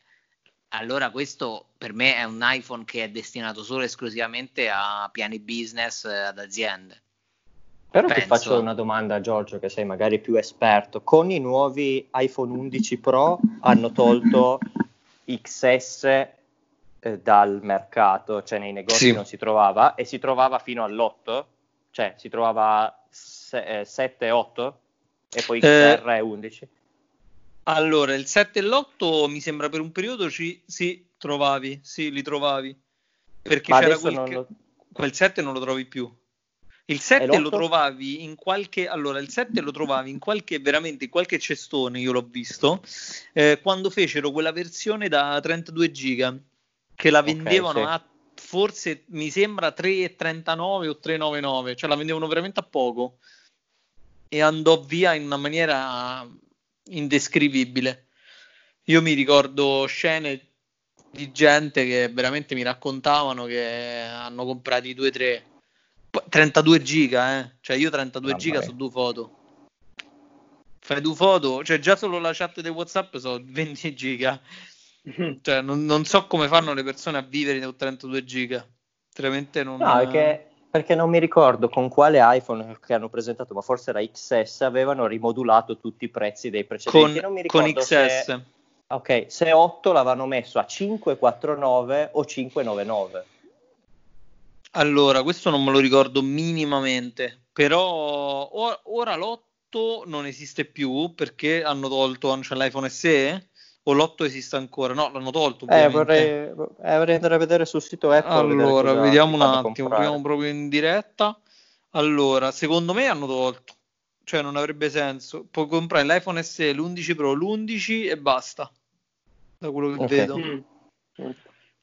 allora questo per me è un iPhone che è destinato solo e esclusivamente a piani business, eh, ad aziende. Però Penso. ti faccio una domanda, Giorgio, che sei magari più esperto. Con i nuovi iPhone 11 Pro hanno tolto XS eh, dal mercato, cioè nei negozi sì. non si trovava e si trovava fino all'8, cioè si trovava se, eh, 7 e 8 e poi eh, 11. Allora, il 7 e l'8 mi sembra per un periodo ci sì, trovavi, sì, li trovavi. Perché Ma c'era quel, lo... quel 7 non lo trovi più. Il 7 lo trovavi in qualche allora il 7 lo trovavi in qualche veramente in qualche cestone, io l'ho visto, eh, quando fecero quella versione da 32 giga che la vendevano okay, sì. a forse mi sembra 3,39 o 3,99, cioè la vendevano veramente a poco e andò via in una maniera indescrivibile. Io mi ricordo scene di gente che veramente mi raccontavano che hanno comprato i 2-3 32 giga, eh? cioè io 32 ah, giga su due foto. Fai due foto, cioè già solo la chat di WhatsApp sono 20 giga. Cioè, non, non, so come fanno le persone a vivere con 32 giga. Veramente non. No, perché, perché non mi ricordo con quale iPhone che hanno presentato, ma forse era XS, avevano rimodulato tutti i prezzi dei precedenti. Con, con XS. Se, ok, se 8 l'avevano messo a 549 o 599. Allora, questo non me lo ricordo minimamente, però ora l'8 non esiste più perché hanno tolto cioè l'iPhone SE o l'8 esiste ancora? No, l'hanno tolto. Eh, vorrei, eh, vorrei, andare a vedere sul sito Apple. Allora, vediamo un attimo, proviamo proprio in diretta. Allora, secondo me hanno tolto, cioè non avrebbe senso. Puoi comprare l'iPhone SE, l'11 Pro, l'11 e basta. Da quello che okay. vedo. Mm.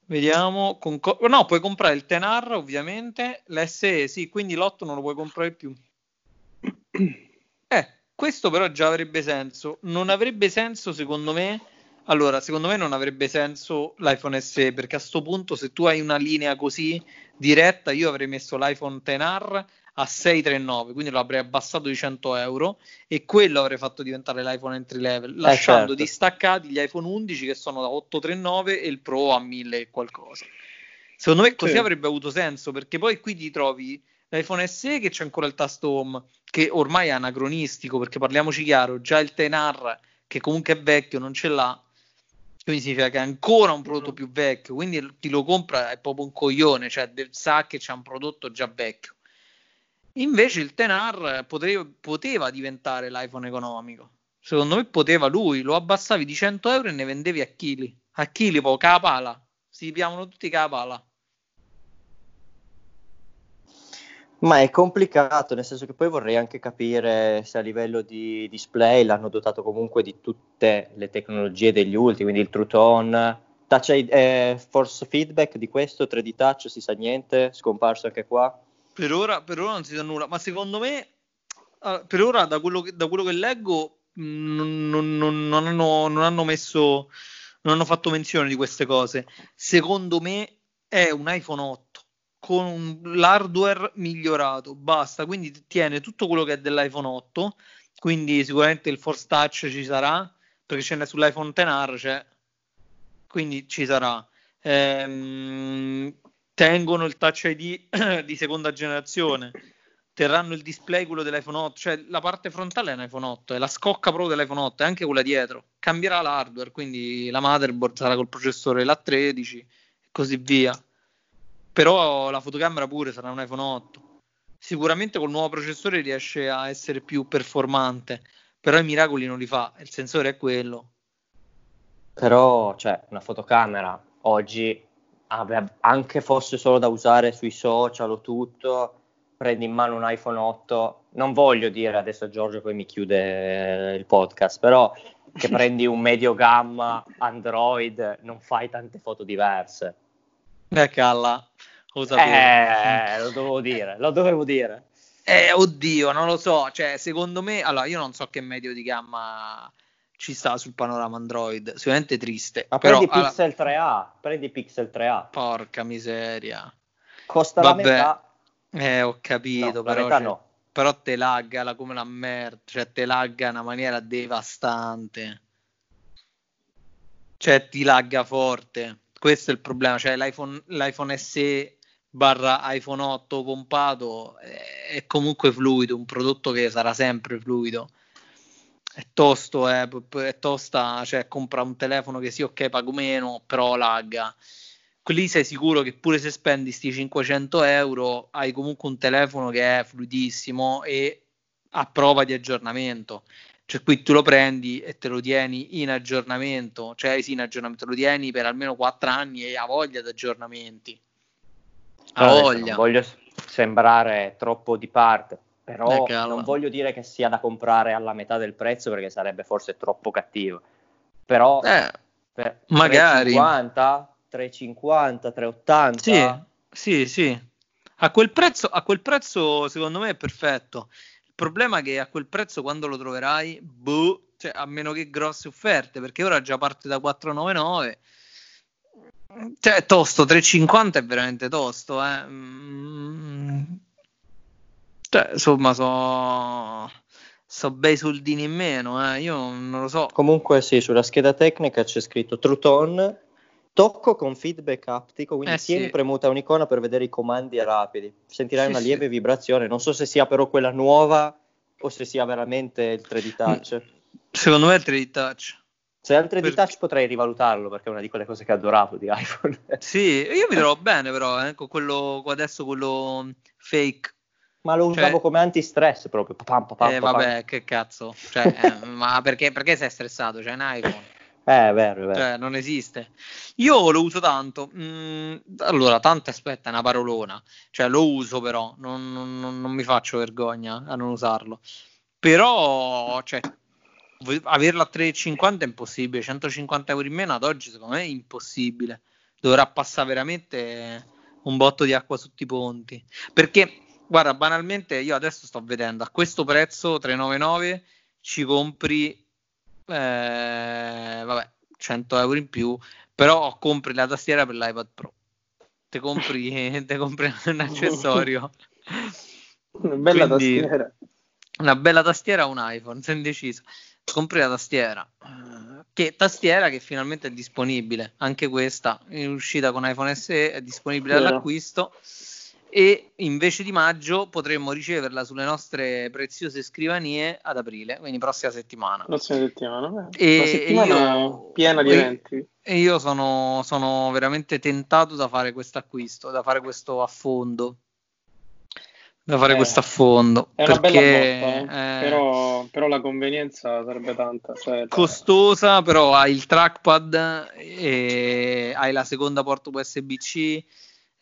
Vediamo. Con co- no, puoi comprare il Tenar, ovviamente. L'SE, sì, quindi l'8 non lo puoi comprare più. Eh, questo però già avrebbe senso. Non avrebbe senso, secondo me allora, secondo me non avrebbe senso l'iPhone SE perché a questo punto se tu hai una linea così diretta io avrei messo l'iPhone XR a 639, quindi lo avrei abbassato di 100 euro e quello avrei fatto diventare l'iPhone entry level, eh, lasciando eh certo. distaccati gli iPhone 11 che sono da 839 e il Pro a 1000 e qualcosa. Secondo me così sì. avrebbe avuto senso perché poi qui ti trovi l'iPhone SE che c'è ancora il tasto home, che ormai è anacronistico perché parliamoci chiaro, già il Tenar che comunque è vecchio non ce l'ha quindi significa che è ancora un prodotto più vecchio, quindi chi lo compra è proprio un coglione, cioè sa che c'è un prodotto già vecchio. Invece il Tenar poteva, poteva diventare l'iPhone economico. Secondo me poteva lui, lo abbassavi di 100 euro e ne vendevi a chili. A chili, poi, capala. Si piamano tutti capala. Ma è complicato, nel senso che poi vorrei anche capire se a livello di display l'hanno dotato comunque di tutte le tecnologie degli ultimi, quindi il True Tone, touch, eh, force feedback di questo, 3D touch, si sa niente, scomparso anche qua. Per ora, per ora non si sa nulla, ma secondo me, per ora da quello che, da quello che leggo non, non, non, hanno, non hanno messo, non hanno fatto menzione di queste cose. Secondo me è un iPhone 8 con l'hardware migliorato, basta, quindi tiene tutto quello che è dell'iPhone 8, quindi sicuramente il Force Touch ci sarà, perché ce n'è sull'iPhone XR, cioè, quindi ci sarà. Ehm, tengono il Touch ID di seconda generazione, terranno il display quello dell'iPhone 8, cioè la parte frontale è un iPhone 8, è la scocca proprio dell'iPhone 8, e anche quella dietro. Cambierà l'hardware, quindi la motherboard sarà col processore l'A13 e così via però la fotocamera pure sarà un iPhone 8. Sicuramente col nuovo processore riesce a essere più performante, però i miracoli non li fa, il sensore è quello. Però, cioè, una fotocamera oggi, anche fosse solo da usare sui social o tutto, prendi in mano un iPhone 8, non voglio dire adesso Giorgio poi mi chiude il podcast, però che prendi un medio gamma Android, non fai tante foto diverse. Eh, calla, lo sapevo. Eh, lo dovevo dire, lo dovevo dire. Eh, oddio, non lo so, cioè, secondo me, allora, io non so che medio di gamma ci sta sul panorama Android, sicuramente triste. Ma però, prendi Pixel allora... 3A, prendi Pixel 3A. Porca miseria. Costa Vabbè. la metà. Eh, ho capito, no, però, cioè, no. però te lagga la, come la merda, cioè te lagga in una maniera devastante. Cioè ti lagga forte. Questo è il problema, cioè l'iPhone, l'iPhone SE barra iPhone 8 pompato è comunque fluido, un prodotto che sarà sempre fluido. È tosto, è, eh, è tosta, cioè compra un telefono che sì, ok, pago meno, però lagga. Lì sei sicuro che pure se spendi sti 500 euro hai comunque un telefono che è fluidissimo e a prova di aggiornamento. Cioè qui tu lo prendi e te lo tieni in aggiornamento, cioè sì in aggiornamento, lo tieni per almeno 4 anni e ha voglia di aggiornamenti ha voglia. Non voglio sembrare troppo di parte, però eh, non voglio dire che sia da comprare alla metà del prezzo perché sarebbe forse troppo cattivo. Però eh, per magari 350, 350, 380. Sì, sì, sì. A quel, prezzo, a quel prezzo secondo me è perfetto. Il problema è che a quel prezzo quando lo troverai, boh, cioè, a meno che grosse offerte, perché ora già parte da 499 cioè, è tosto, 3,50 è veramente tosto, eh. Mm. Cioè, insomma, so, so bei soldini in meno, eh. Io non lo so. Comunque, sì, sulla scheda tecnica c'è scritto True Tone, tocco con feedback aptico, quindi eh, tieni sì. premuta un'icona per vedere i comandi rapidi. Sentirai sì, una lieve sì. vibrazione, non so se sia però quella nuova o se sia veramente il 3D Touch. Secondo me è il 3D Touch. Se altre per... di touch potrei rivalutarlo perché è una di quelle cose che adoravo di iPhone. sì, io mi trovo bene però, eh, con quello adesso quello fake. Ma lo usavo cioè... come anti-stress proprio. Papam, papam, eh, papam. vabbè, che cazzo. Cioè, eh, ma perché, perché sei stressato? C'è un iPhone. Eh, vero, vero. Cioè, non esiste. Io lo uso tanto. Mm, allora, tanto aspetta, è una parolona. Cioè, lo uso però, non, non, non mi faccio vergogna a non usarlo. Però, cioè, averla a 3,50 è impossibile, 150 euro in meno ad oggi secondo me è impossibile, dovrà passare veramente un botto di acqua sotto i ponti, perché guarda banalmente io adesso sto vedendo a questo prezzo 399 ci compri eh, vabbè 100 euro in più, però compri la tastiera per l'iPad Pro, te compri, te compri un accessorio. Una bella Quindi, tastiera. Una bella tastiera o un iPhone, sei indeciso compri la tastiera. Che tastiera che finalmente è disponibile, anche questa in uscita con iPhone SE è disponibile Vero. all'acquisto e invece di maggio potremmo riceverla sulle nostre preziose scrivanie ad aprile, quindi prossima settimana. Prossima settimana, e, settimana io, piena di eventi. E io sono, sono veramente tentato da fare questo acquisto, da fare questo affondo da fare eh, questo affondo. È una perché, bella botta, eh, però, però, la convenienza sarebbe tanta. Cioè, costosa, però hai il trackpad hai la seconda porta USB-C,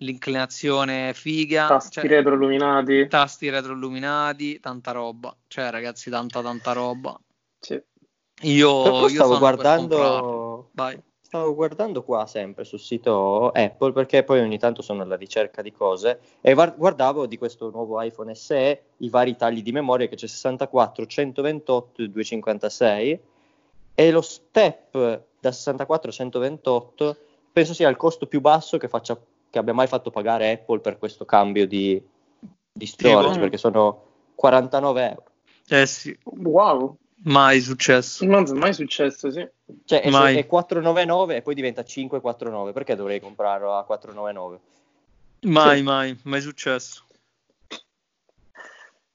l'inclinazione figa. Tasti cioè, retroilluminati. Tasti retroilluminati, tanta roba. Cioè, ragazzi, tanta tanta roba. Sì. Io, io stavo guardando... Vai stavo guardando qua sempre sul sito Apple perché poi ogni tanto sono alla ricerca di cose e guardavo di questo nuovo iPhone SE i vari tagli di memoria che c'è 64, 128 e 256 e lo step da 64 a 128 penso sia il costo più basso che, faccia, che abbia mai fatto pagare Apple per questo cambio di, di storage perché sono 49 euro. Eh sì. Wow. Mai successo. Non è mai successo, sì. Cioè, mai. è 499 e poi diventa 549. Perché dovrei comprarlo a 499? Mai, sì. mai, mai successo.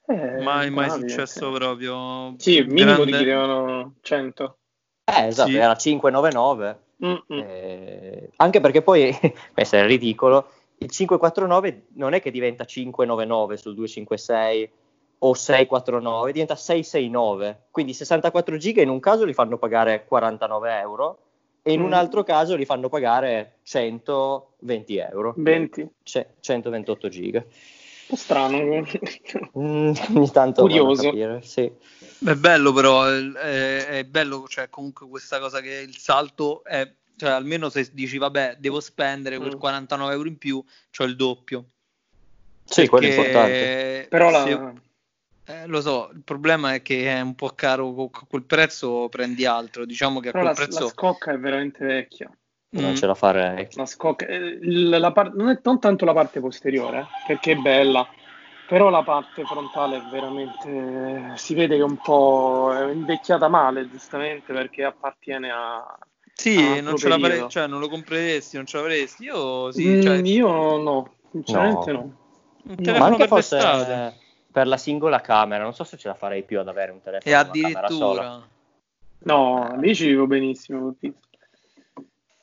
Eh, mai, mai successo sì. proprio. Sì, il minimo grande... ti chiedevano 100. Eh, esatto, sì. era 599. Eh, anche perché poi, questo è ridicolo, il 549 non è che diventa 599 sul 256 o 649, diventa 669. Quindi 64 giga in un caso li fanno pagare 49 euro e in mm. un altro caso li fanno pagare 120 euro. 20. C- 128 giga. Un po' strano. mm, ogni tanto Curioso. Capire, sì. È bello però, è, è, bello, cioè comunque questa cosa che il salto è, cioè almeno se dici vabbè devo spendere quel 49 mm. euro in più, c'ho il doppio. Sì, quello è importante. Però la... Se, eh, lo so, il problema è che è un po' caro, con quel prezzo prendi altro, diciamo che a quel la, prezzo... la scocca è veramente vecchia. Non mm. ce la farei. La scocca, eh, la par- non è non tanto la parte posteriore, perché è bella, però la parte frontale è veramente si vede che è un po' invecchiata male giustamente perché appartiene a sì, non ce l'avrei, cioè non lo compreresti, non ce l'avresti. Io sì, mm, cioè... io no, sinceramente no. no. Un telefono Ma anche forse eh, per la singola camera, non so se ce la farei più ad avere un telefono e addirittura No, lì ci vivo benissimo.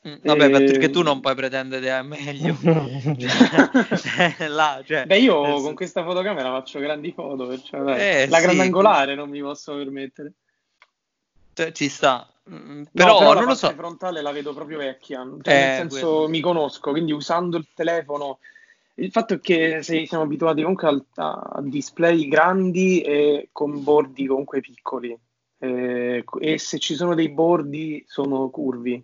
Mm, vabbè, perché tu non puoi pretendere meglio. cioè, là, cioè, Beh, io adesso... con questa fotocamera faccio grandi foto, cioè, eh, la sì, grandangolare non mi posso permettere. Cioè, ci sta. Mm, però, no, però non lo so. La frontale la vedo proprio vecchia, cioè, eh, nel senso quello. mi conosco, quindi usando il telefono il fatto è che se siamo abituati comunque a, a display grandi e con bordi comunque piccoli eh, e se ci sono dei bordi sono curvi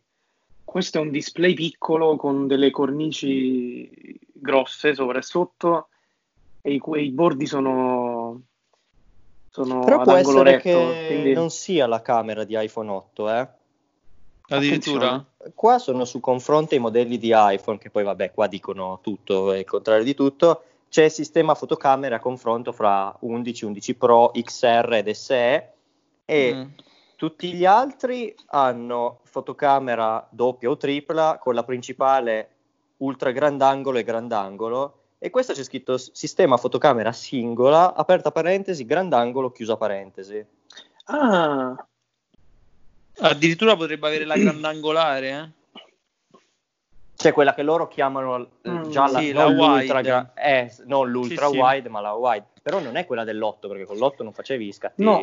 questo è un display piccolo con delle cornici grosse sopra e sotto e i, i bordi sono, sono però può essere retto, che quindi... non sia la camera di iPhone 8 eh? addirittura? Qua sono su confronto ai modelli di iPhone che poi vabbè qua dicono tutto e il contrario di tutto. C'è il sistema fotocamera a confronto fra 11, 11 Pro, XR ed SE e mm tutti gli altri hanno fotocamera doppia o tripla con la principale ultra grandangolo e grandangolo e questo c'è scritto sistema fotocamera singola, aperta parentesi, grandangolo, chiusa parentesi. Ah. Addirittura potrebbe avere la grandangolare, eh? C'è quella che loro chiamano mm, già la, sì, la wide. Gra- eh, non l'ultra sì, wide, sì. ma la wide. Però non è quella dell'8, perché con l'8 non facevi scatti. No,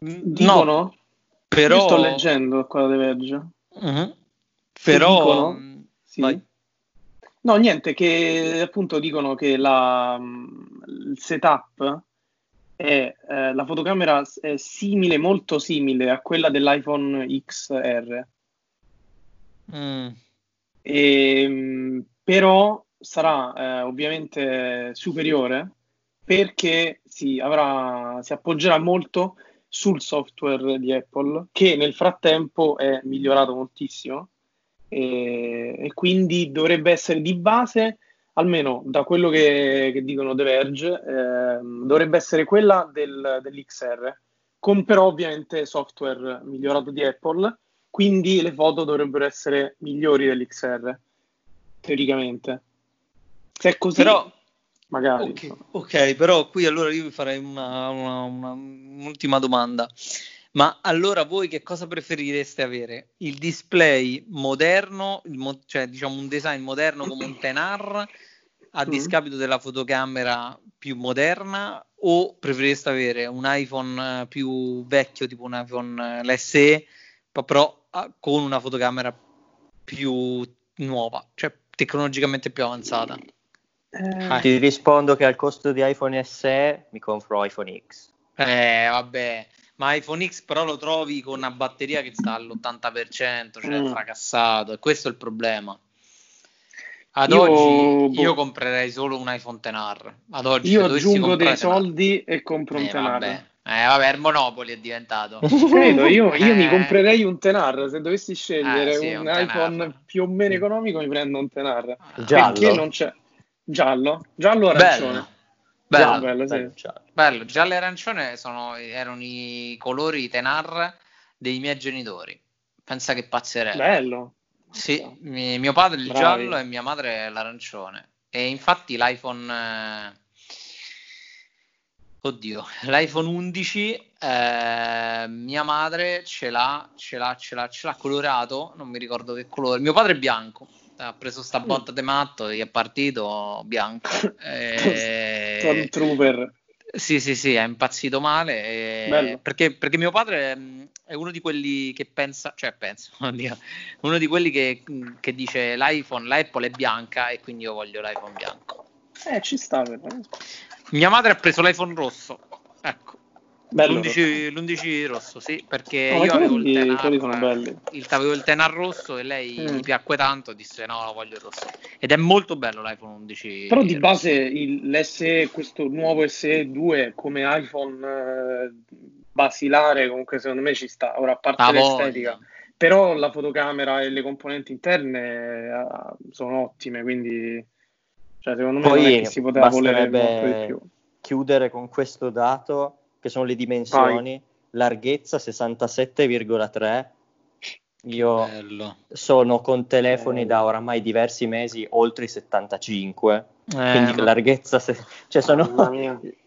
dicono, no. Però... Io sto leggendo qua The Verge. Uh-huh. Però... Dicono, mm, sì. No, niente, che appunto dicono che la, il setup è eh, la fotocamera è simile, molto simile a quella dell'iPhone XR. Mm. E, ehm, però sarà eh, ovviamente superiore perché si, avrà, si appoggerà molto sul software di Apple, che nel frattempo è migliorato moltissimo e, e quindi dovrebbe essere di base, almeno da quello che, che dicono The Verge, eh, dovrebbe essere quella del, dell'XR, con però ovviamente software migliorato di Apple, quindi le foto dovrebbero essere migliori dell'XR, teoricamente. Se è così, però, magari. Okay, ok, però qui allora io vi farei una, una, una, un'ultima domanda. Ma allora voi che cosa preferireste avere? Il display moderno, mo- cioè diciamo un design moderno come un Tenar a mm. discapito della fotocamera più moderna o preferireste avere un iPhone eh, più vecchio tipo un iPhone eh, l'SE però ah, con una fotocamera più nuova, cioè tecnologicamente più avanzata? Eh... Ti rispondo che al costo di iPhone SE mi compro iPhone X. Eh, vabbè, ma iPhone X però lo trovi con una batteria che sta all'80%, cioè mm. fracassato, e questo è il problema. Ad io, oggi io boh. comprerei solo un iPhone Tenar. Ad oggi io aggiungo dei soldi e compro un eh, Tenar. Vabbè. Eh, vabbè, il Monopoli è diventato. Credo, io, io eh. mi comprerei un Tenar. Se dovessi scegliere eh, sì, un, un iPhone più o meno economico, mi prendo un Tenar. Giallo. Perché non c'è Giallo, giallo arancione. Bello, bello, bello, bello, sì. bello. giallo e arancione sono, erano i colori tenar dei miei genitori. Pensa che pazzerei. Bello. Sì, mi, mio padre il Bravi. giallo e mia madre l'arancione. E infatti l'iPhone... Eh... Oddio, l'iPhone 11 eh, mia madre ce l'ha, ce l'ha, ce l'ha, ce l'ha colorato, non mi ricordo che colore. Mio padre è bianco, ha preso sta mm. botta di matto, gli è partito bianco. e... Stormtrooper. Sì, sì, sì, è impazzito male. E... Perché, perché, mio padre mm, è uno di quelli che pensa, cioè pensa, uno di quelli che, mm, che, dice l'iPhone, l'Apple è bianca e quindi io voglio l'iPhone bianco. Eh, ci sta. Però. Mia madre ha preso l'iPhone rosso. Ecco. L'11, l'11, rosso, sì, perché no, io avevo il tenar, il, avevo il tenar rosso e lei mm. gli piacque tanto disse no, voglio il rosso. Ed è molto bello l'iPhone 11. Però di base il, l'SE, questo nuovo SE 2 come iPhone eh, basilare comunque secondo me ci sta, ora a parte ah, l'estetica. Però la fotocamera e le componenti interne uh, sono ottime, quindi cioè, secondo me Poi si poteva volere molto di più. Chiudere con questo dato che sono le dimensioni, Vai. larghezza 67,3. Io Bello. sono con telefoni Bello. da oramai diversi mesi oltre i 75, eh, quindi ma... larghezza, se... cioè sono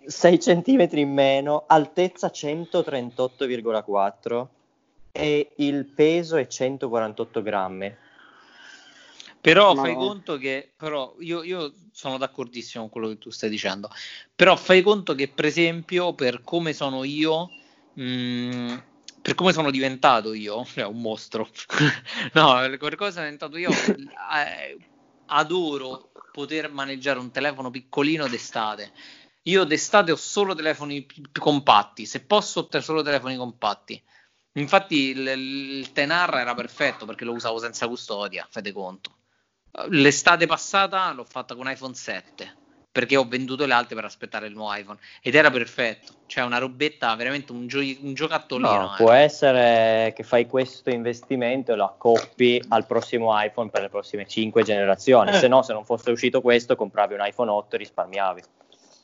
6 cm in meno, altezza 138,4 e il peso è 148 grammi. Però no. fai conto che, però io, io, sono d'accordissimo con quello che tu stai dicendo, però fai conto che per esempio per come sono io, mh, mm, per come sono diventato io, cioè un mostro, no, per come sono diventato io, eh, adoro poter maneggiare un telefono piccolino d'estate. Io d'estate ho solo telefoni più compatti, se posso ho solo telefoni compatti. Infatti il, il Tenar era perfetto perché lo usavo senza custodia, fate conto. L'estate passata l'ho fatta con iPhone 7 perché ho venduto le altre per aspettare il nuovo iPhone ed era perfetto, cioè una robetta, veramente un, gio- un giocattolino. No, eh. Può essere che fai questo investimento e lo accoppi al prossimo iPhone per le prossime 5 generazioni, eh. se no se non fosse uscito questo compravi un iPhone 8 e risparmiavi.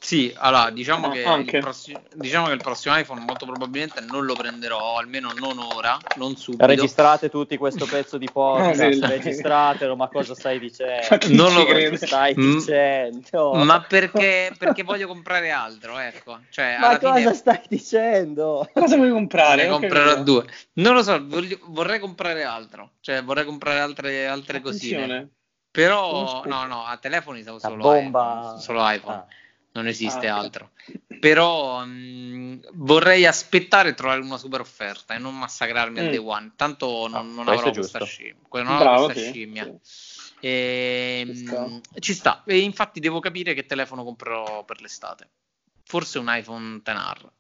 Sì, allora diciamo, che il prossimo, diciamo, che il prossimo iPhone molto probabilmente non lo prenderò, almeno non ora, non subito. Registrate tutti questo pezzo di podcast, registratelo, ma cosa stai dicendo? Non lo credo. stai dicendo? Ma perché, perché voglio comprare altro, ecco. Cioè, ma cosa fine... stai dicendo? Cosa vuoi comprare? Ne comprerò due. Non lo so, voglio, vorrei comprare altro, cioè vorrei comprare altre, altre cosine. Però, no, no, a telefoni stavo solo, bomba... iPhone, solo iPhone. Ah non esiste ah, altro. Però mh, mm, vorrei aspettare e trovare una super offerta e non massacrarmi mm. al day one. Tanto non, ah, non avrò questa scimmia. Non Bravo, questa sì, scimmia. Sì. E, ci, sta. Mh, ci sta. E infatti devo capire che telefono comprerò per l'estate. Forse un iPhone XR.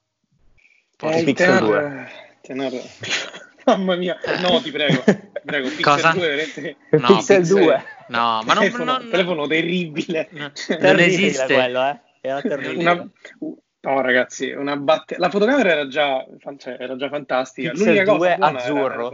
Forse eh, Pixel 2. Tenar... Mamma mia, no, ti prego. prego Pixel Cosa? 2, veramente... no, Pixel, Pixel 2. No, ma non, telefono, non, telefono terribile. No, non esiste quello, eh. Era terribile. Una... No, ragazzi, una batte... la fotocamera era già, cioè, era già fantastica. Pixel L'unica cosa azzurro,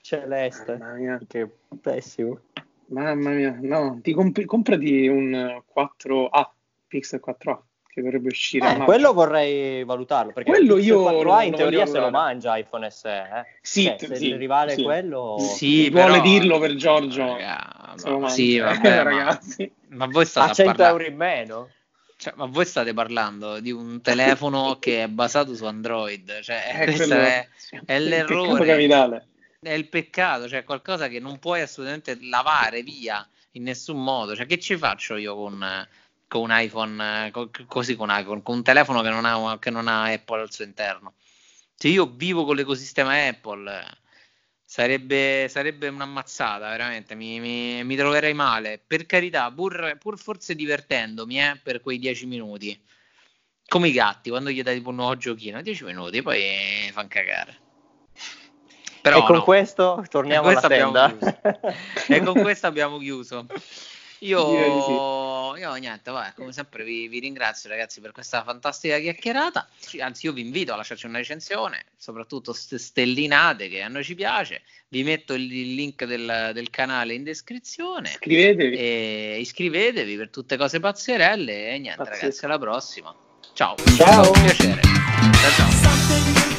celeste. Mamma mia. Che pessimo. Mamma mia, no, ti comp- comprati un 4A, Pixel 4A che dovrebbe uscire. Eh, quello vorrei valutarlo perché quello io 4A in teoria se lo mangia iPhone SE. Eh? Sì, cioè, se sì, il rivale sì. quello. Sì, vuole però... dirlo per Giorgio. Raga, no, sì, vabbè, ragazzi. Ma, ma voi state a 100 parlare... euro in meno? Cioè, ma voi state parlando di un telefono che è basato su Android, cioè eh, questo è, è l'errore. È il peccato, cioè qualcosa che non puoi assolutamente lavare via in nessun modo. Cioè, che ci faccio io con, con un iPhone, così con iPhone, con un telefono che non ha, che non ha Apple al suo interno? Se io vivo con l'ecosistema Apple Sarebbe, sarebbe un'ammazzata, veramente, mi, mi, mi, troverei male. Per carità, pur, pur forse divertendomi eh, per quei dieci minuti. Come i gatti, quando gli dai tipo un nuovo giochino, dieci minuti, poi fanno cagare. Però, e con no. questo torniamo alla tenda. e con questo abbiamo chiuso. Io, io niente, vabbè, come sempre vi, vi, ringrazio ragazzi per questa fantastica chiacchierata. Anzi, io vi invito a lasciarci una recensione, soprattutto stellinate che a noi ci piace. Vi metto il, il link del, del, canale in descrizione. Iscrivetevi. E iscrivetevi per tutte cose pazzerelle. E niente, Pazzesco. ragazzi, alla prossima. Ciao. Ciao. Un piacere. Ciao, ciao.